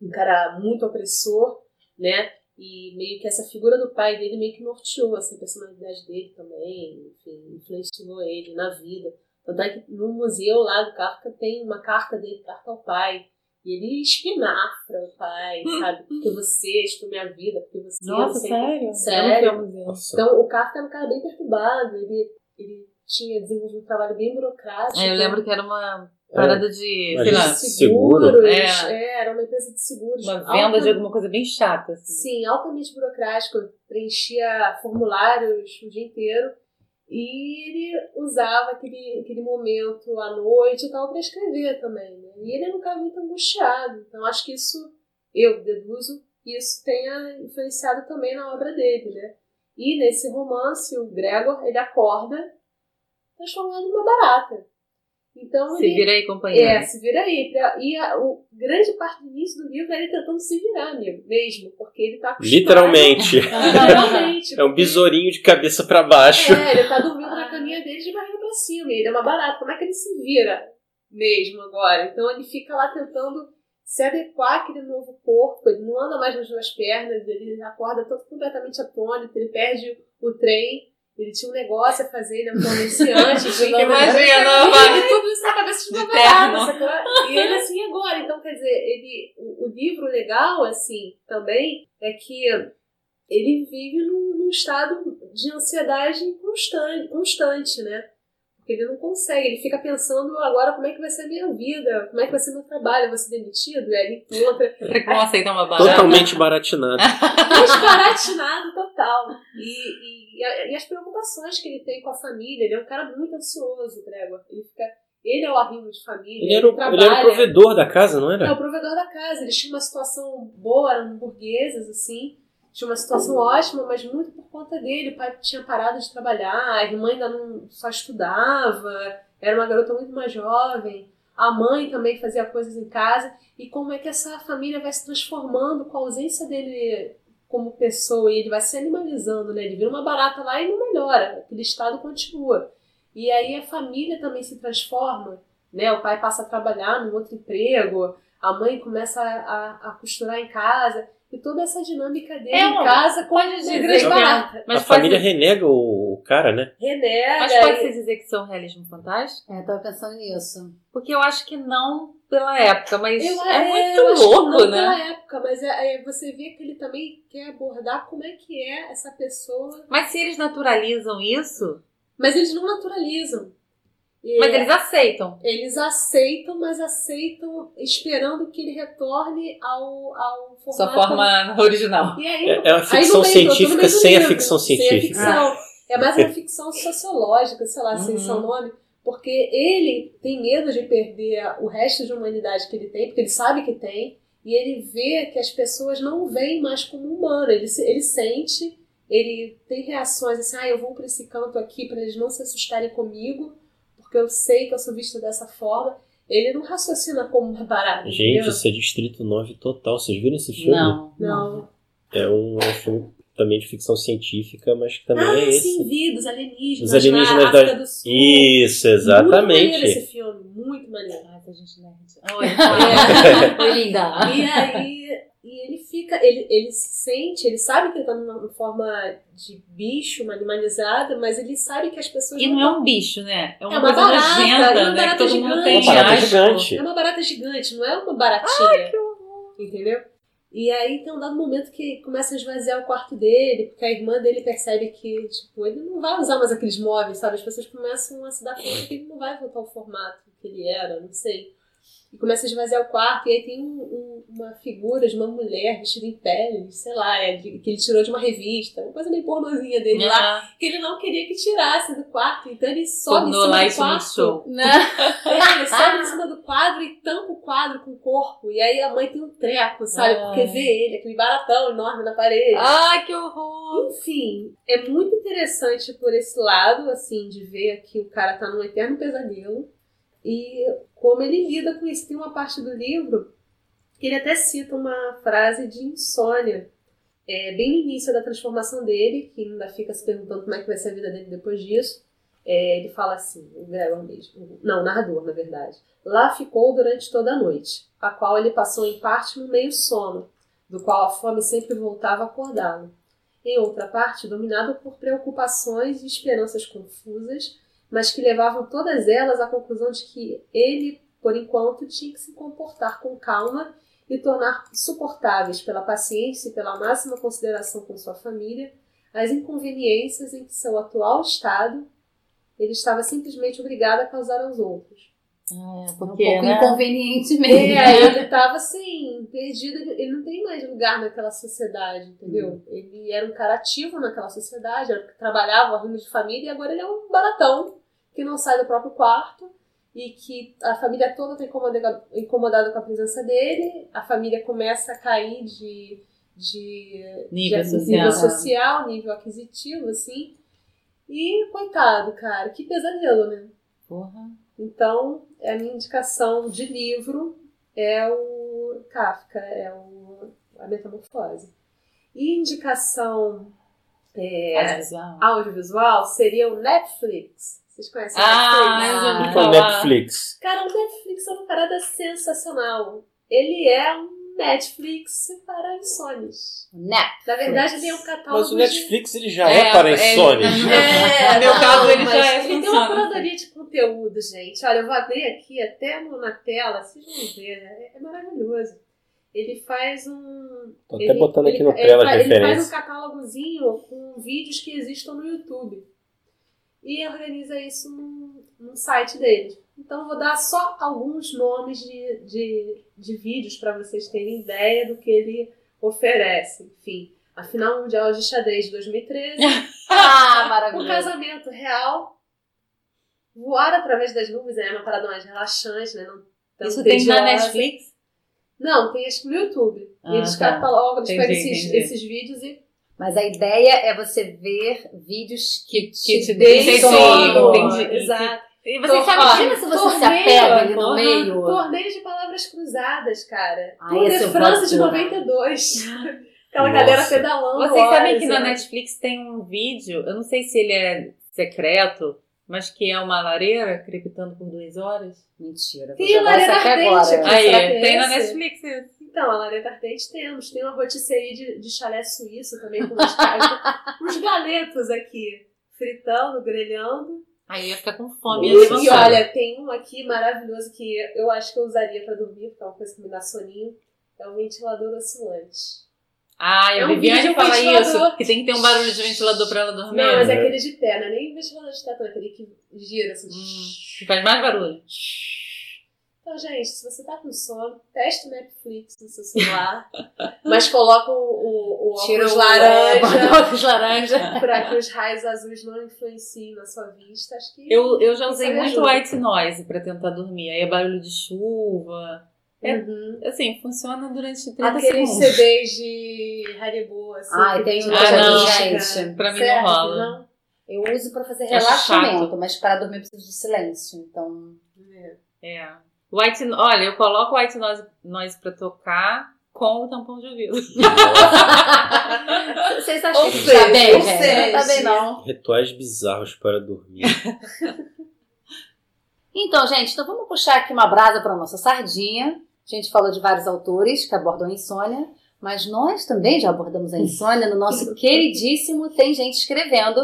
um cara muito opressor, né? E meio que essa figura do pai dele meio que norteou assim, a personalidade dele também, enfim, influenciou ele na vida. Tanto é que no museu lá do Kafka tem uma carta dele, carta ao pai. E ele espinafra o pai, sabe? Porque você estou minha vida, porque você. Nossa, você... sério? Sério. Então o Kafka era um cara bem perturbado, ele, ele tinha desenvolvido um trabalho bem burocrático. É, eu lembro que era uma parada de, Mas sei lá, isso- Seguro? Seguros. É. É. era uma empresa de seguros. uma venda Alta- de alguma coisa bem chata. Assim. Sim, altamente burocrático. Preenchia formulários o dia inteiro. E ele usava aquele, aquele momento à noite e tal para escrever também. Né? E ele era um cara muito angustiado. Então acho que isso, eu deduzo, isso tenha influenciado também na obra dele. Né? E nesse romance, o Gregor, ele acorda transformado numa barata. Então Se ele, vira aí, companheiro. é, se vira aí. E a o, grande parte do início do livro é ele tentando se virar amigo, mesmo, porque ele tá acostumado. Literalmente. Literalmente. É um besourinho de cabeça pra baixo. É, ele tá dormindo na caminha dele de barriga pra cima. Ele é uma barata. Como é que ele se vira mesmo agora? Então ele fica lá tentando se adequar àquele novo corpo. Ele não anda mais nas duas pernas, ele acorda todo completamente atônito, ele perde o trem. Ele tinha um negócio a fazer, ele é um comerciante. tinha que- Imagina, Ele tudo isso na cabeça de sacou? E ele assim, agora? Então, quer dizer, ele, o, o livro legal, assim, também, é que ele vive num, num estado de ansiedade constante, constante, né? Ele não consegue, ele fica pensando agora como é que vai ser a minha vida, como é que vai ser meu trabalho, eu vou ser demitido? E aí ele encontra vão aceitar uma barata? Totalmente baratinado. desbaratinado total. E, e, e as preocupações que ele tem com a família, ele é um cara muito ansioso, Gregor. Ele fica. Ele é o arrimo de família. Ele era, o, ele era o provedor da casa, não É era? o provedor da casa. Eles tinham uma situação boa, eram burgueses, assim. Tinha uma situação ótima, mas muito por conta dele. O pai tinha parado de trabalhar, a irmã ainda não só estudava, era uma garota muito mais jovem. A mãe também fazia coisas em casa. E como é que essa família vai se transformando com a ausência dele como pessoa e ele vai se animalizando, né? Ele vira uma barata lá e não melhora, aquele estado continua. E aí a família também se transforma, né? O pai passa a trabalhar num outro emprego, a mãe começa a, a, costurar em casa. E toda essa dinâmica dele É, em casa com pode a dizer grande que é- barata. Mas a pode, família renega o, cara, né? Renega. mas pode se dizer que isso é um realismo fantástico? É, tava pensando nisso. Porque eu acho que não pela época, mas Eu- é, eu muito acho que louco, não né? pela época, mas é, é, você vê que ele também quer abordar como é que é essa pessoa. Mas se eles naturalizam isso, Mas eles não naturalizam. E mas eles aceitam. eles aceitam, mas aceitam esperando que ele retorne ao, ao formato. Sua forma original. E aí, É, é uma aí ficção científica sem a livro, ficção sem a científica. ficção. É mais uma ficção sociológica, sei lá, sem Uhum. seu nome. Porque ele tem medo de perder o resto de humanidade que ele tem, porque ele sabe que tem, e ele vê que as pessoas não o veem mais como humano. Ele, ele sente, ele tem reações assim, ah, eu vou para esse canto aqui para eles não se assustarem comigo, porque eu sei que eu sou vista dessa forma. Ele não raciocina como uma barata. Gente, entendeu? isso é Distrito 9 total. Vocês viram esse filme? Não. Não. É um, é um filme também de ficção científica, mas que também ah, é esse. sim, vi, dos alienígenas. Os alienígenas na da- África do Sul. Isso, Muito maneiro esse exatamente. filme, muito maneiro. Ai, a gente nerd. Oi, É. Oi, linda. E aí, e ele fica, ele, ele se sente, ele sabe que ele tá numa forma de bicho, uma animalizada, mas ele sabe que as pessoas E não é um bicho, né? É uma, É uma barata, é nojenta, uma né? Que barata mundo gigante. tem Uma barata gigante. É uma barata gigante, não é uma baratinha. Entendeu? E aí tem um dado momento que começa a esvaziar o quarto dele, porque a irmã dele percebe que, tipo, ele não vai usar mais aqueles móveis, sabe? As pessoas começam a se dar conta que ele não vai voltar ao formato que ele era, não sei. E começa a esvaziar o quarto, e aí tem um- um- uma figura de uma mulher vestida em pele, sei lá, é de- que ele tirou de uma revista, uma coisa meio pornozinha dele lá, Ah, que ele não queria que tirasse do quarto, então ele sobe Pornô em cima do quarto. show. É, ele sobe em cima do quadro e tampa o quadro com o corpo. E aí a mãe tem um treco, sabe? Ai. Porque vê ele, aquele baratão enorme na parede. Ai, que horror! Enfim, é muito interessante por esse lado, assim, de ver que o cara tá num eterno pesadelo. E como ele lida com isso. Tem uma parte do livro que ele até cita uma frase de insônia. É, bem no início da transformação dele, que ainda fica se perguntando como é que vai ser a vida dele depois disso. É, ele fala assim, o Gregor mesmo, não, o narrador, na verdade. Lá ficou durante toda a noite, a qual ele passou em parte no meio sono, do qual a fome sempre voltava a acordá-lo. Em outra parte, dominado por preocupações e esperanças confusas, mas que levavam todas elas à conclusão de que ele, por enquanto, tinha que se comportar com calma e tornar suportáveis pela paciência e pela máxima consideração com sua família as inconveniências em que seu atual estado ele estava simplesmente obrigado a causar aos outros. É, Um porque, pouco né? inconveniente E mesmo. aí ele estava assim, perdido, ele, não tem mais lugar naquela sociedade, entendeu? Ele era um cara ativo naquela sociedade, era, trabalhava, arrimo de família, e agora ele é um baratão que não sai do próprio quarto e que a família toda está incomodada, incomodada com a presença dele, a família começa a cair de, de Nível de- social. nível social, nível aquisitivo, assim. E, coitado, cara, que pesadelo, né? Porra. Então, a minha indicação de livro é o Kafka, é o, a Metamorfose. E indicação é, Audiovisual. audiovisual seria o Netflix. Vocês conhecem o Ah, Netflix? E ouvi com falar. Netflix. Cara, o Netflix é uma parada sensacional. Ele é um Netflix para insônios. Netflix. Na verdade, ele é um catálogo Mas o de- Netflix ele já É, é, para é- insônios. É, No meu não, caso, ele já é Ele tem uma curadoria de conteúdo, gente. Olha, eu vou abrir aqui até no- na tela, vocês vão ver. É, é maravilhoso. Ele faz um. Tô até ele- botando aqui ele- no ele tela fa- de Ele faz um catálogozinho com vídeos que existam no YouTube. E organiza isso num, num site dele. Então, eu vou dar só alguns nomes de, de, de vídeos para vocês terem ideia do que ele oferece. Enfim, a final mundial de xadrez de 2013. Ah, maravilhoso. casamento real. Voar através das nuvens é uma parada mais relaxante, né? Não tão Isso tem na tediosa. Netflix? Não, tem acho que no YouTube. Ah, e eles tá. catalogam, eles pegam esses, entendi. esses vídeos e. Mas a ideia é você ver vídeos que, Que te deem deem sono. entendi. Exato. E Tô- você sabe ó, Imagina se você se torneio, apega ali no meio. Torneio de palavras cruzadas, cara. Ah, Tour de eu França de de 92. Aquela Nossa. galera pedalando. Vocês sabem horas, que na? Netflix tem um vídeo, eu não sei se ele é secreto, mas que é uma lareira crepitando por duas horas. Mentira. vou Tem lareira ardente agora. Aí, é tem na? Netflix isso. Então, a Lareta Ardente temos. Tem uma rotisserie de, de chalé suíço também com uns, uns galetos aqui. Fritando, grelhando. Aí eu ia ficar com fome. E, ia e olha, tem um aqui maravilhoso que eu acho que eu usaria pra dormir, porque é uma coisa que me dá soninho. É um ventilador oscilante. Ah, É a um Viviane vídeo fala ventilador. isso, que tem que ter um barulho de ventilador pra ela dormir. Não, mas é aquele de pé, não é nem ventilador de teto, é aquele que gira assim. Hum, faz mais barulho. Então, gente, se você tá com sono, teste o Netflix no seu celular, mas coloca o, o, o Tira óculos o laranja laranja. óculos laranja. pra que os raios azuis não influenciem na sua vista. Acho que Eu, eu já usei muito ajuda. white noise pra tentar dormir. Aí é barulho de chuva. é- Uhum. Assim, funciona durante 30 Aqueles segundos. CDs de Haribo, assim. Ai, que tem um Ah, gente. Pra mim Certo, não rola. não? Eu uso pra fazer É relaxamento, mas para dormir eu preciso de silêncio. Então, É. É. White, olha, eu coloco white noise, noise pra tocar com o tampão de ouvido. vocês acham Ou que seja, tá bem, gente? seja. Não tá bem, não. Rituais bizarros para dormir. Então, gente, então vamos puxar aqui uma brasa para nossa sardinha. A gente falou de vários autores que abordam a insônia, mas nós também já abordamos a insônia no nosso queridíssimo Tem Gente Escrevendo.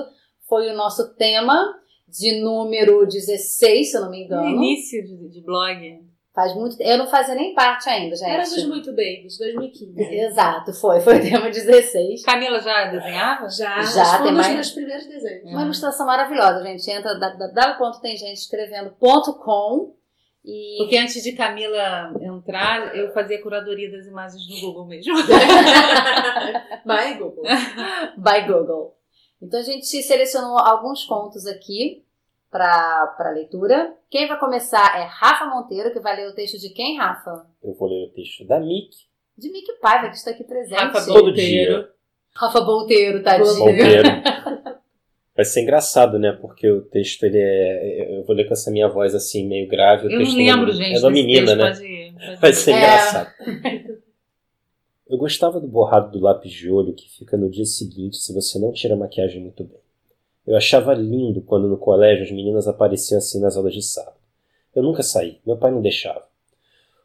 Foi o nosso tema de número 16, se eu não me No engano. início de, de blog. Faz muito Eu não fazia nem parte ainda, gente. Era dos Muito Babies, 2015. Exato, foi. Foi o tema 16. Camila já desenhava? Já, Já, tem um dos mais- meus primeiros desenhos. Uma ilustração maravilhosa, gente. Entra www.temgentescrevendo.com e Porque antes de Camila entrar, eu fazia curadoria das imagens no Google mesmo. Vai, Google. by Google. Então a gente selecionou alguns contos aqui para leitura. Quem vai começar é Rafa Monteiro, que vai ler o texto de quem, Rafa? Eu vou ler o texto da Mick. De Mick Paiva, que está aqui presente. Rafa Todo Monteiro. dia. Rafa Monteiro, tadinho. Monteiro. Vai ser engraçado, né? Porque o texto, ele é... Eu vou ler com essa minha voz, assim, meio grave. O Eu não lembro, é gente. É desse menina, texto, né? Pode ir, pode Vai ir. ser É. engraçado. Eu gostava do borrado do lápis de olho que fica no dia seguinte se você não tira a maquiagem muito bem. Eu achava lindo quando no colégio as meninas apareciam assim nas aulas de sábado. Eu nunca saí, meu pai não deixava.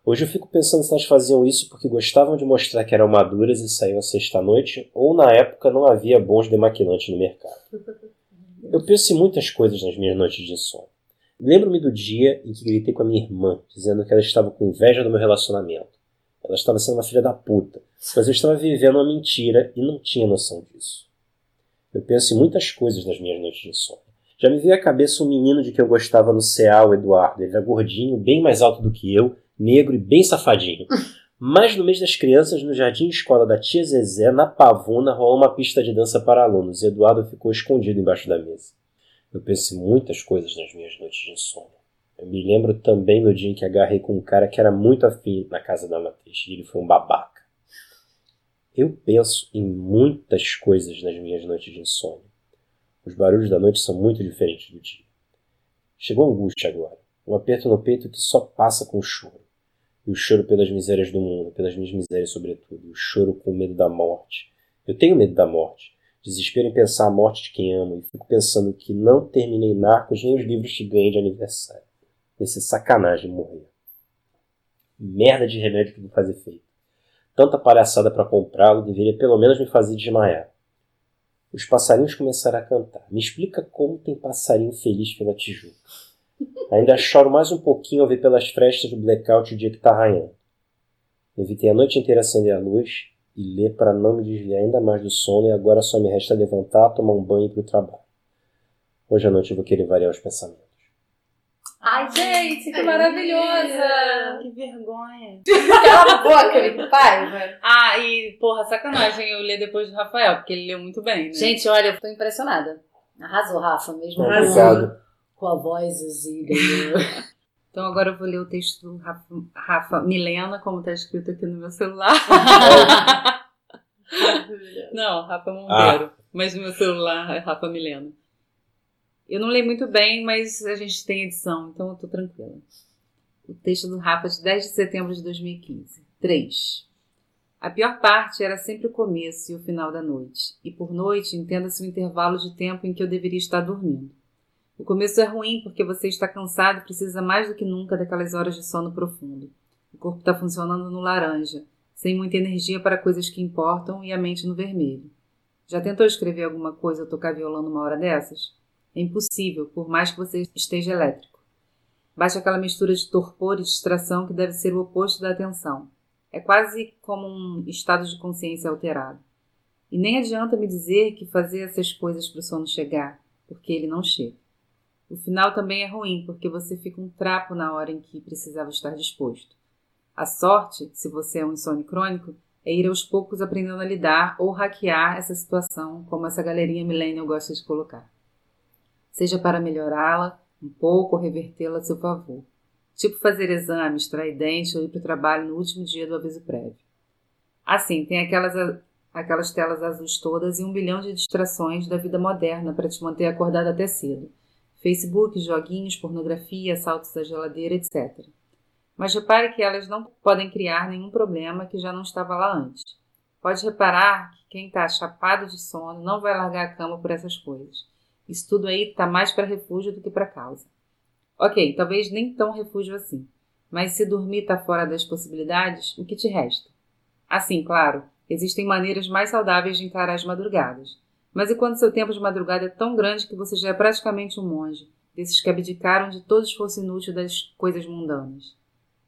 Hoje eu fico pensando se elas faziam isso porque gostavam de mostrar que eram maduras e saíam sexta-noite, ou na época não havia bons demaquilantes no mercado. Eu penso em muitas coisas nas minhas noites de sono. Lembro-me do dia em que gritei com a minha irmã, dizendo que ela estava com inveja do meu relacionamento. Ela estava sendo uma filha da puta, mas eu estava vivendo uma mentira e não tinha noção disso. Eu penso em muitas coisas nas minhas noites de sono. Já me veio à cabeça um menino de que eu gostava no CA, o Eduardo. Ele era gordinho, bem mais alto do que eu, negro e bem safadinho. Mas no mês das crianças, no jardim escola da tia Zezé, na Pavuna, rolou uma pista de dança para alunos e Eduardo ficou escondido embaixo da mesa. Eu penso em muitas coisas nas minhas noites de insônia. Eu me lembro também no dia em que agarrei com um cara que era muito afim na casa da matriz e ele foi um babaca. Eu penso em muitas coisas nas minhas noites de insônia. Os barulhos da noite são muito diferentes do dia. Chegou a angústia agora, um aperto no peito que só passa com o choro. E o choro pelas misérias do mundo, pelas minhas misérias sobretudo, e o choro com medo da morte. Eu tenho medo da morte, desespero em pensar a morte de quem amo, e fico pensando que não terminei Narcos nem os livros que ganhei de aniversário. Esse sacanagem morrer. Merda de remédio que vou fazer feito. Tanta palhaçada para comprá-lo deveria pelo menos me fazer desmaiar. Os passarinhos começaram a cantar. Me explica como tem passarinho feliz pela Tijuca. Ainda choro mais um pouquinho ao ver pelas frestas do blackout o dia que está raiando. Evitei a noite inteira acender a luz e ler para não me desviar ainda mais do sono e agora só me resta levantar, tomar um banho e ir para o trabalho. Hoje à noite eu vou querer variar os pensamentos. Ai, gente, que maravilhosa! Que vergonha. Cala a boca, Mick Paiva. Ah, e porra, sacanagem eu ler depois do Rafael, porque ele leu muito bem, né? Gente, olha, eu tô impressionada. Arrasou, Rafa, mesmo Obrigado. com a voz assim. Então agora eu vou ler o texto do Rafa, Rafa Milena, como está escrito aqui no meu celular. não, Rafa Monteiro. Ah. Mas no meu celular é Rafa Milena. Eu não leio muito bem, mas a gente tem edição, então eu tô tranquila. O texto do Rafa de 10 de setembro de 2015. 3. A pior parte era sempre o começo e o final da noite, e por noite entenda-se o intervalo de tempo em que eu deveria estar dormindo. O começo é ruim porque você está cansado e precisa mais do que nunca daquelas horas de sono profundo. O corpo está funcionando no laranja, sem muita energia para coisas que importam e a mente no vermelho. Já tentou escrever alguma coisa ou tocar violão numa hora dessas? É impossível, por mais que você esteja elétrico. Baixa aquela mistura de torpor e distração que deve ser o oposto da atenção. É quase como um estado de consciência alterado. E nem adianta me dizer que fazer essas coisas para o sono chegar, porque ele não chega. O final também é ruim, porque você fica um trapo na hora em que precisava estar disposto. A sorte, se você é um insônia crônico, é ir aos poucos aprendendo a lidar ou hackear essa situação, como essa galerinha millennial gosta de colocar. Seja para melhorá-la um pouco ou revertê-la a seu favor. Tipo fazer exames, extrair dente ou ir para o trabalho no último dia do aviso prévio. Assim, tem aquelas, aquelas telas azuis todas e um bilhão de distrações da vida moderna para te manter acordado até cedo. Facebook, joguinhos, pornografia, assaltos à geladeira, etc. Mas repare que elas não podem criar nenhum problema que já não estava lá antes. Pode reparar que quem está chapado de sono não vai largar a cama por essas coisas. Isso tudo aí está mais para refúgio do que para causa. Ok, talvez nem tão refúgio assim. Mas se dormir está fora das possibilidades, o que te resta? Assim, claro, existem maneiras mais saudáveis de encarar as madrugadas. Mas e quando seu tempo de madrugada é tão grande que você já é praticamente um monge, desses que abdicaram de todo esforço inútil das coisas mundanas?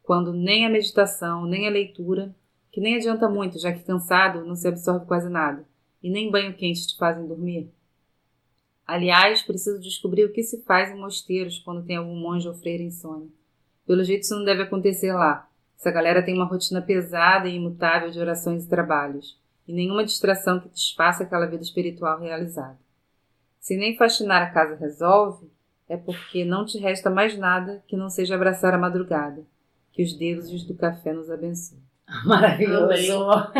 Quando nem a meditação, nem a leitura, que nem adianta muito, já que cansado não se absorve quase nada, e nem banho quente te fazem dormir? Aliás, preciso descobrir o que se faz em mosteiros quando tem algum monge ou freira insônia. Pelo jeito, isso não deve acontecer lá. Essa galera tem uma rotina pesada e imutável de orações e trabalhos, e nenhuma distração que desfaça aquela vida espiritual realizada. Se nem faxinar a casa resolve, é porque não te resta mais nada que não seja abraçar a madrugada. Que os deuses do café nos abençoem. Maravilhoso!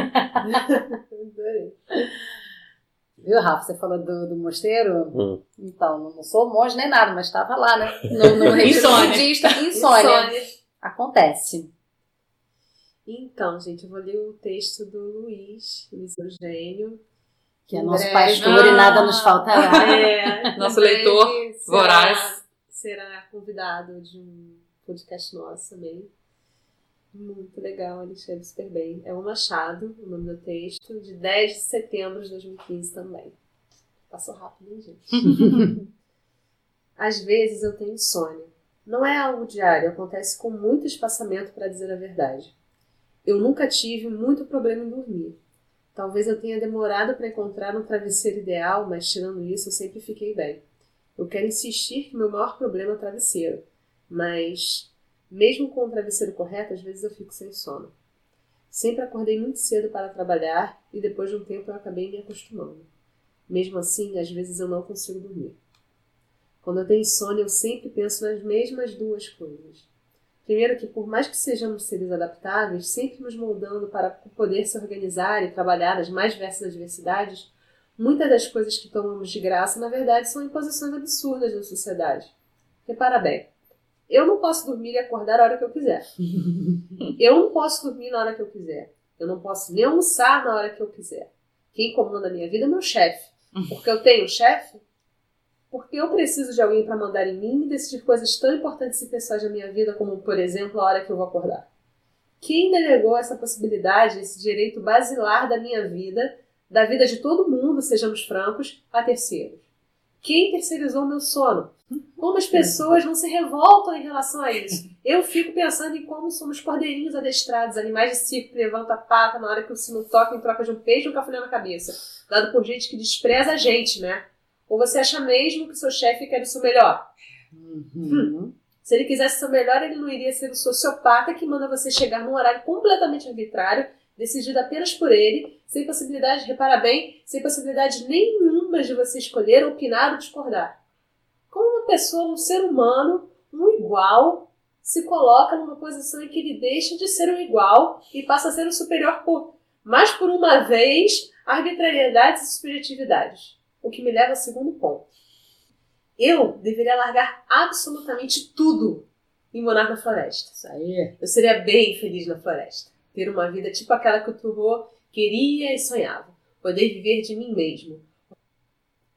Adorei. Viu, Rafa? Você falou do, do mosteiro? Hum. Então, não sou monge nem nada, mas estava lá, né? No, no insônia. budista. Insônia. insônia. Acontece. Então, gente, eu vou ler o texto do Luiz, Luiz Eugênio. Que é nosso pastor ah, e nada nos faltará. É, nosso leitor será, voraz. Será convidado de um podcast nosso também. Muito legal, ele escreve super bem. É o Machado, o nome do texto, de 10 de setembro de 2015 também. Passou rápido, hein, gente? Às vezes eu tenho insônia. Não é algo diário, acontece com muito espaçamento, para dizer a verdade. Eu nunca tive muito problema em dormir. Talvez eu tenha demorado para encontrar um travesseiro ideal, mas tirando isso, eu sempre fiquei bem. Eu quero insistir que meu maior problema é o travesseiro, mas mesmo com o travesseiro correto, às vezes eu fico sem sono. Sempre acordei muito cedo para trabalhar e depois de um tempo eu acabei me acostumando. Mesmo assim, às vezes eu não consigo dormir. Quando eu tenho sono, eu sempre penso nas mesmas duas coisas. Primeiro, que por mais que sejamos seres adaptáveis, sempre nos moldando para poder se organizar e trabalhar nas mais diversas adversidades, muitas das coisas que tomamos de graça, na verdade, são imposições absurdas da sociedade. Repara bem, eu não posso dormir e acordar a hora que eu quiser. eu não posso dormir na hora que eu quiser. Eu não posso nem almoçar na hora que eu quiser. Quem comanda a minha vida é meu chefe. Porque eu tenho chefe? Porque eu preciso de alguém para mandar em mim e decidir coisas tão importantes e pessoais da minha vida, como, por exemplo, a hora que eu vou acordar. Quem delegou essa possibilidade, esse direito basilar da minha vida, da vida de todo mundo, sejamos francos, a terceiros? Quem terceirizou meu sono? Como as pessoas não se revoltam em relação a isso? Eu fico pensando em como somos cordeirinhos adestrados, animais de circo que levantam a pata na hora que o sino toca em troca de um peixe ou um cafuné na cabeça, dado por gente que despreza a gente, né? Ou você acha mesmo que seu chefe quer o seu melhor? Uhum. Hum. Se ele quisesse o seu melhor, ele não iria ser o sociopata que manda você chegar num horário completamente arbitrário, decidido apenas por ele, sem possibilidade, repara bem, sem possibilidade nenhuma de você escolher, opinar ou discordar como uma pessoa, um ser humano, um igual, se coloca numa posição em que ele deixa de ser o igual e passa a ser o superior por, mais por uma vez, arbitrariedades e subjetividades. O que me leva ao segundo ponto. Eu deveria largar absolutamente tudo e morar na floresta. Isso aí. Eu seria bem feliz na floresta. Ter uma vida tipo aquela que o Turro queria e sonhava. Poder viver de mim mesmo.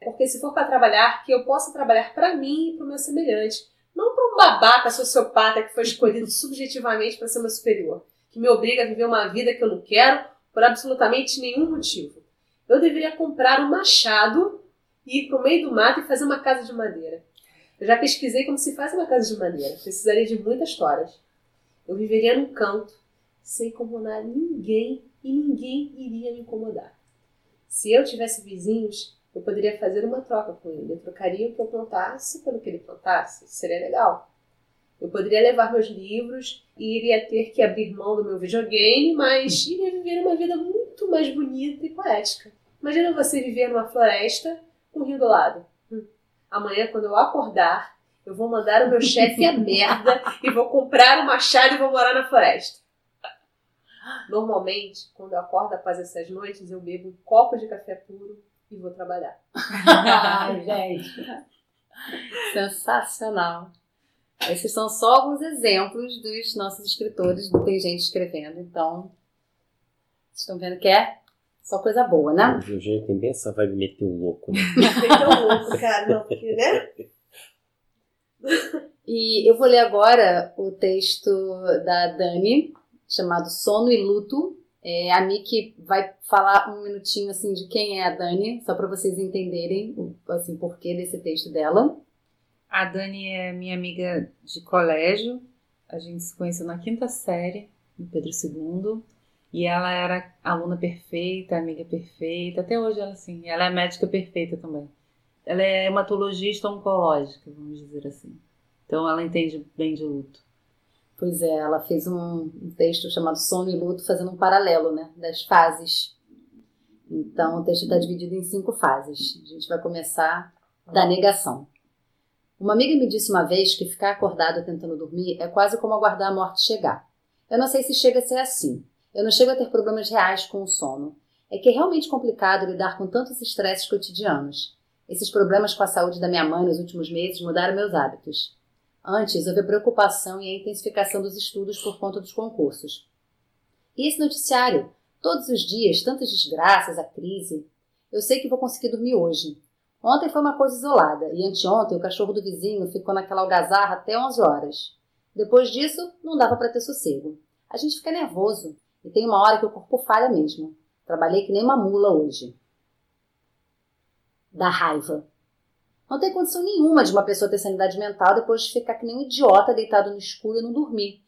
Porque se for para trabalhar, que eu possa trabalhar para mim e para o meu semelhante. Não para um babaca sociopata que foi escolhido subjetivamente para ser meu superior. Que me obriga a viver uma vida que eu não quero por absolutamente nenhum motivo. Eu deveria comprar um machado e ir para o meio do mato e fazer uma casa de madeira. Eu já pesquisei como se faz uma casa de madeira. Precisaria de muitas histórias. Eu viveria num canto, sem incomodar ninguém e ninguém iria me incomodar. Se eu tivesse vizinhos, eu poderia fazer uma troca com ele. Eu trocaria o que eu plantasse pelo que ele plantasse. Seria legal. Eu poderia levar meus livros e iria ter que abrir mão do meu videogame, mas iria viver uma vida muito mais bonita e poética. Imagina você viver numa floresta com um rio do lado. Hum. Amanhã, quando eu acordar, eu vou mandar o meu chefe a merda e vou comprar um machado e vou morar na floresta. Normalmente, quando eu acordo após essas noites, eu bebo um copo de café puro e vou trabalhar. Ai, gente. Sensacional. Esses são só alguns exemplos dos nossos escritores, tem gente escrevendo, então. Vocês estão vendo que é só coisa boa, né? O Eugênio tem bem essa vibe meter o louco, né? Meter o louco, cara, não, porque, né? E eu vou ler agora o texto da Dani, chamado Sono e Luto. É, a Miki vai falar um minutinho assim de quem é a Dani, só para vocês entenderem o assim, porquê desse texto dela. A Dani é minha amiga de colégio. A gente se conheceu na quinta série, no Pedro II. E ela era aluna perfeita, amiga perfeita. Até hoje ela assim. Ela é médica perfeita também. Ela é hematologista oncológica, vamos dizer assim. Então ela entende bem de luto. Pois é, ela fez um texto chamado Sono e Luto, fazendo um paralelo né, das fases. Então, o texto está dividido em cinco fases. A gente vai começar da negação. Uma amiga me disse uma vez que ficar acordado tentando dormir é quase como aguardar a morte chegar. Eu não sei se chega a ser assim. Eu não chego a ter problemas reais com o sono. É que é realmente complicado lidar com tantos estresses cotidianos. Esses problemas com a saúde da minha mãe nos últimos meses mudaram meus hábitos. Antes, houve a preocupação e a intensificação dos estudos por conta dos concursos. E esse noticiário? Todos os dias, tantas desgraças, a crise. Eu sei que vou conseguir dormir hoje. Ontem foi uma coisa isolada, e anteontem o cachorro do vizinho ficou naquela algazarra até 11 horas. Depois disso, não dava para ter sossego. A gente fica nervoso, e tem uma hora que o corpo falha mesmo. Trabalhei que nem uma mula hoje. Da raiva. Não tem condição nenhuma de uma pessoa ter sanidade mental depois de ficar que nem um idiota deitado no escuro e não dormir.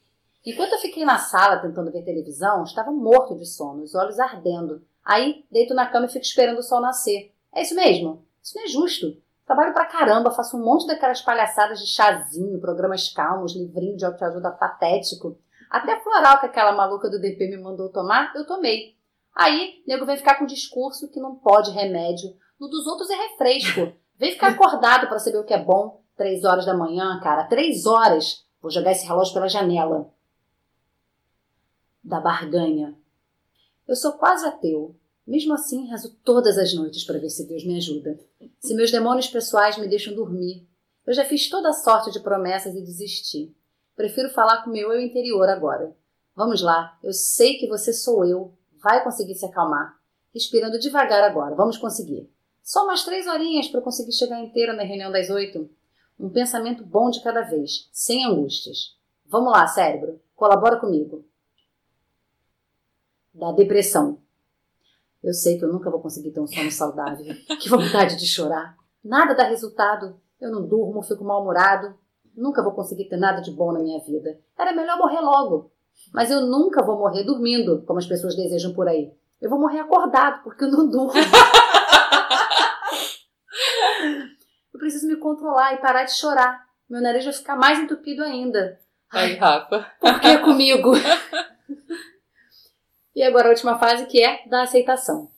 Enquanto eu fiquei na sala tentando ver televisão, estava morto de sono, os olhos ardendo. Aí, deito na cama e fico esperando o sol nascer. É isso mesmo? Isso não é justo. Trabalho pra caramba, faço um monte daquelas palhaçadas de chazinho, programas calmos, livrinho de autoajuda patético. Até floral que aquela maluca do DP me mandou tomar, eu tomei. Aí, nego vem ficar com um discurso que não pode remédio. No dos outros é refresco. Vem ficar acordado para saber o que é bom. Três horas da manhã, cara. Três horas. Vou jogar esse relógio pela janela. Da barganha. Eu sou quase ateu. Mesmo assim, rezo todas as noites para ver se Deus me ajuda. Se meus demônios pessoais me deixam dormir. Eu já fiz toda sorte de promessas e desisti. Prefiro falar com meu eu interior agora. Vamos lá, eu sei que você sou eu. Vai conseguir se acalmar. Respirando devagar agora, vamos conseguir. Só umas três horinhas para conseguir chegar inteira na reunião das oito. Um pensamento bom de cada vez, sem angústias. Vamos lá, cérebro, colabora comigo. Da depressão. Eu sei que eu nunca vou conseguir ter um sono saudável. Que vontade de chorar. Nada dá resultado. Eu não durmo, fico mal-humorado. Nunca vou conseguir ter nada de bom na minha vida. Era melhor morrer logo. Mas eu nunca vou morrer dormindo, como as pessoas desejam por aí. Eu vou morrer acordado, porque eu não durmo. Preciso me controlar e parar de chorar. Meu nariz vai ficar mais entupido ainda. Aí, Rafa. Por que comigo? e agora a última fase que é da aceitação.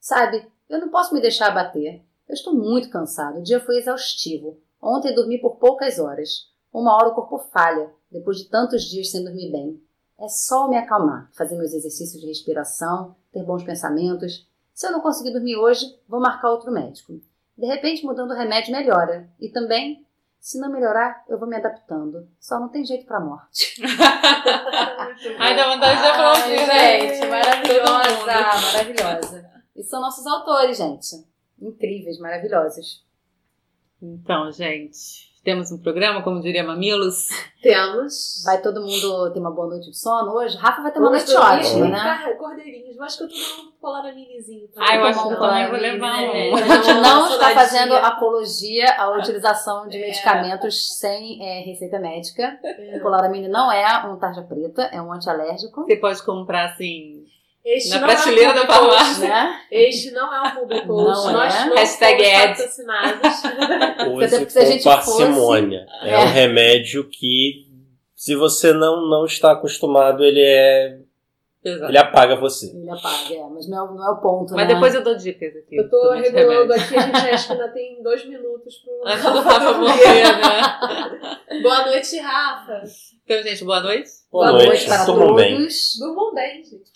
Sabe, eu não posso me deixar abater. Eu estou muito cansado. O dia foi exaustivo. Ontem dormi por poucas horas. Uma hora o corpo falha. depois de tantos dias sem dormir bem. É só me acalmar, fazer meus exercícios de respiração, ter bons pensamentos. Se eu não conseguir dormir hoje, vou marcar outro médico. De repente, mudando o remédio melhora. E também, se não melhorar, eu vou me adaptando. Só não tem jeito pra morte. Ai, dá vontade de Ai, aplaudir, gente, né? maravilhosa, maravilhosa. E são nossos autores, gente. Incríveis, maravilhosos. Então, gente, temos um programa, como diria Mamilos. Temos. Vai todo mundo ter uma boa noite de sono hoje? Rafa vai ter uma noite ótima, né? Cordeirinhos. Eu acho que eu tô dando um polaraminezinho. Ai, eu acho que eu também vou levar né? um. A gente não está fazendo apologia à utilização de É. medicamentos sem é, receita médica. É. O Polaramine não é um tarja preta, é um antialérgico. Você pode comprar assim. Este Na não prateleira é um da farmácia. Né? Este não é um post. Não Nós é. não Hashtag somos ad. patrocinados. Até Use a com gente parcimônia. É. É. um remédio que, se você não, não está acostumado, ele é. Exato. Ele apaga você. Ele apaga, é, mas não é, o- não é o ponto, Mas né? depois eu dou dicas aqui. Eu tô regulando aqui, a gente acha que ainda tem dois minutos pro do Rafa morrer, né? Boa noite, Rafa. Então, gente, boa noite. Boa, Boa noite, noite para durmam bem. todos. Durmam bem, gente.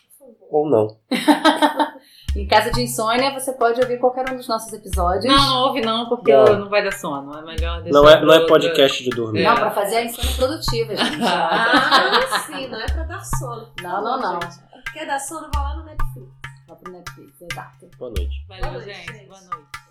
Ou não. Em caso de insônia, você pode ouvir qualquer um dos nossos episódios. Não, não ouve não, porque Não. não vai dar sono. É melhor deixar Não é, não é podcast de dormir. Não, pra fazer a insônia produtiva, gente. Ah, sim, não é pra dar sono. Não, não, não. Quer dar sono, vai lá no Netflix. Só pro Netflix, exato. Boa noite. Valeu, Boa noite, gente. gente. Boa noite.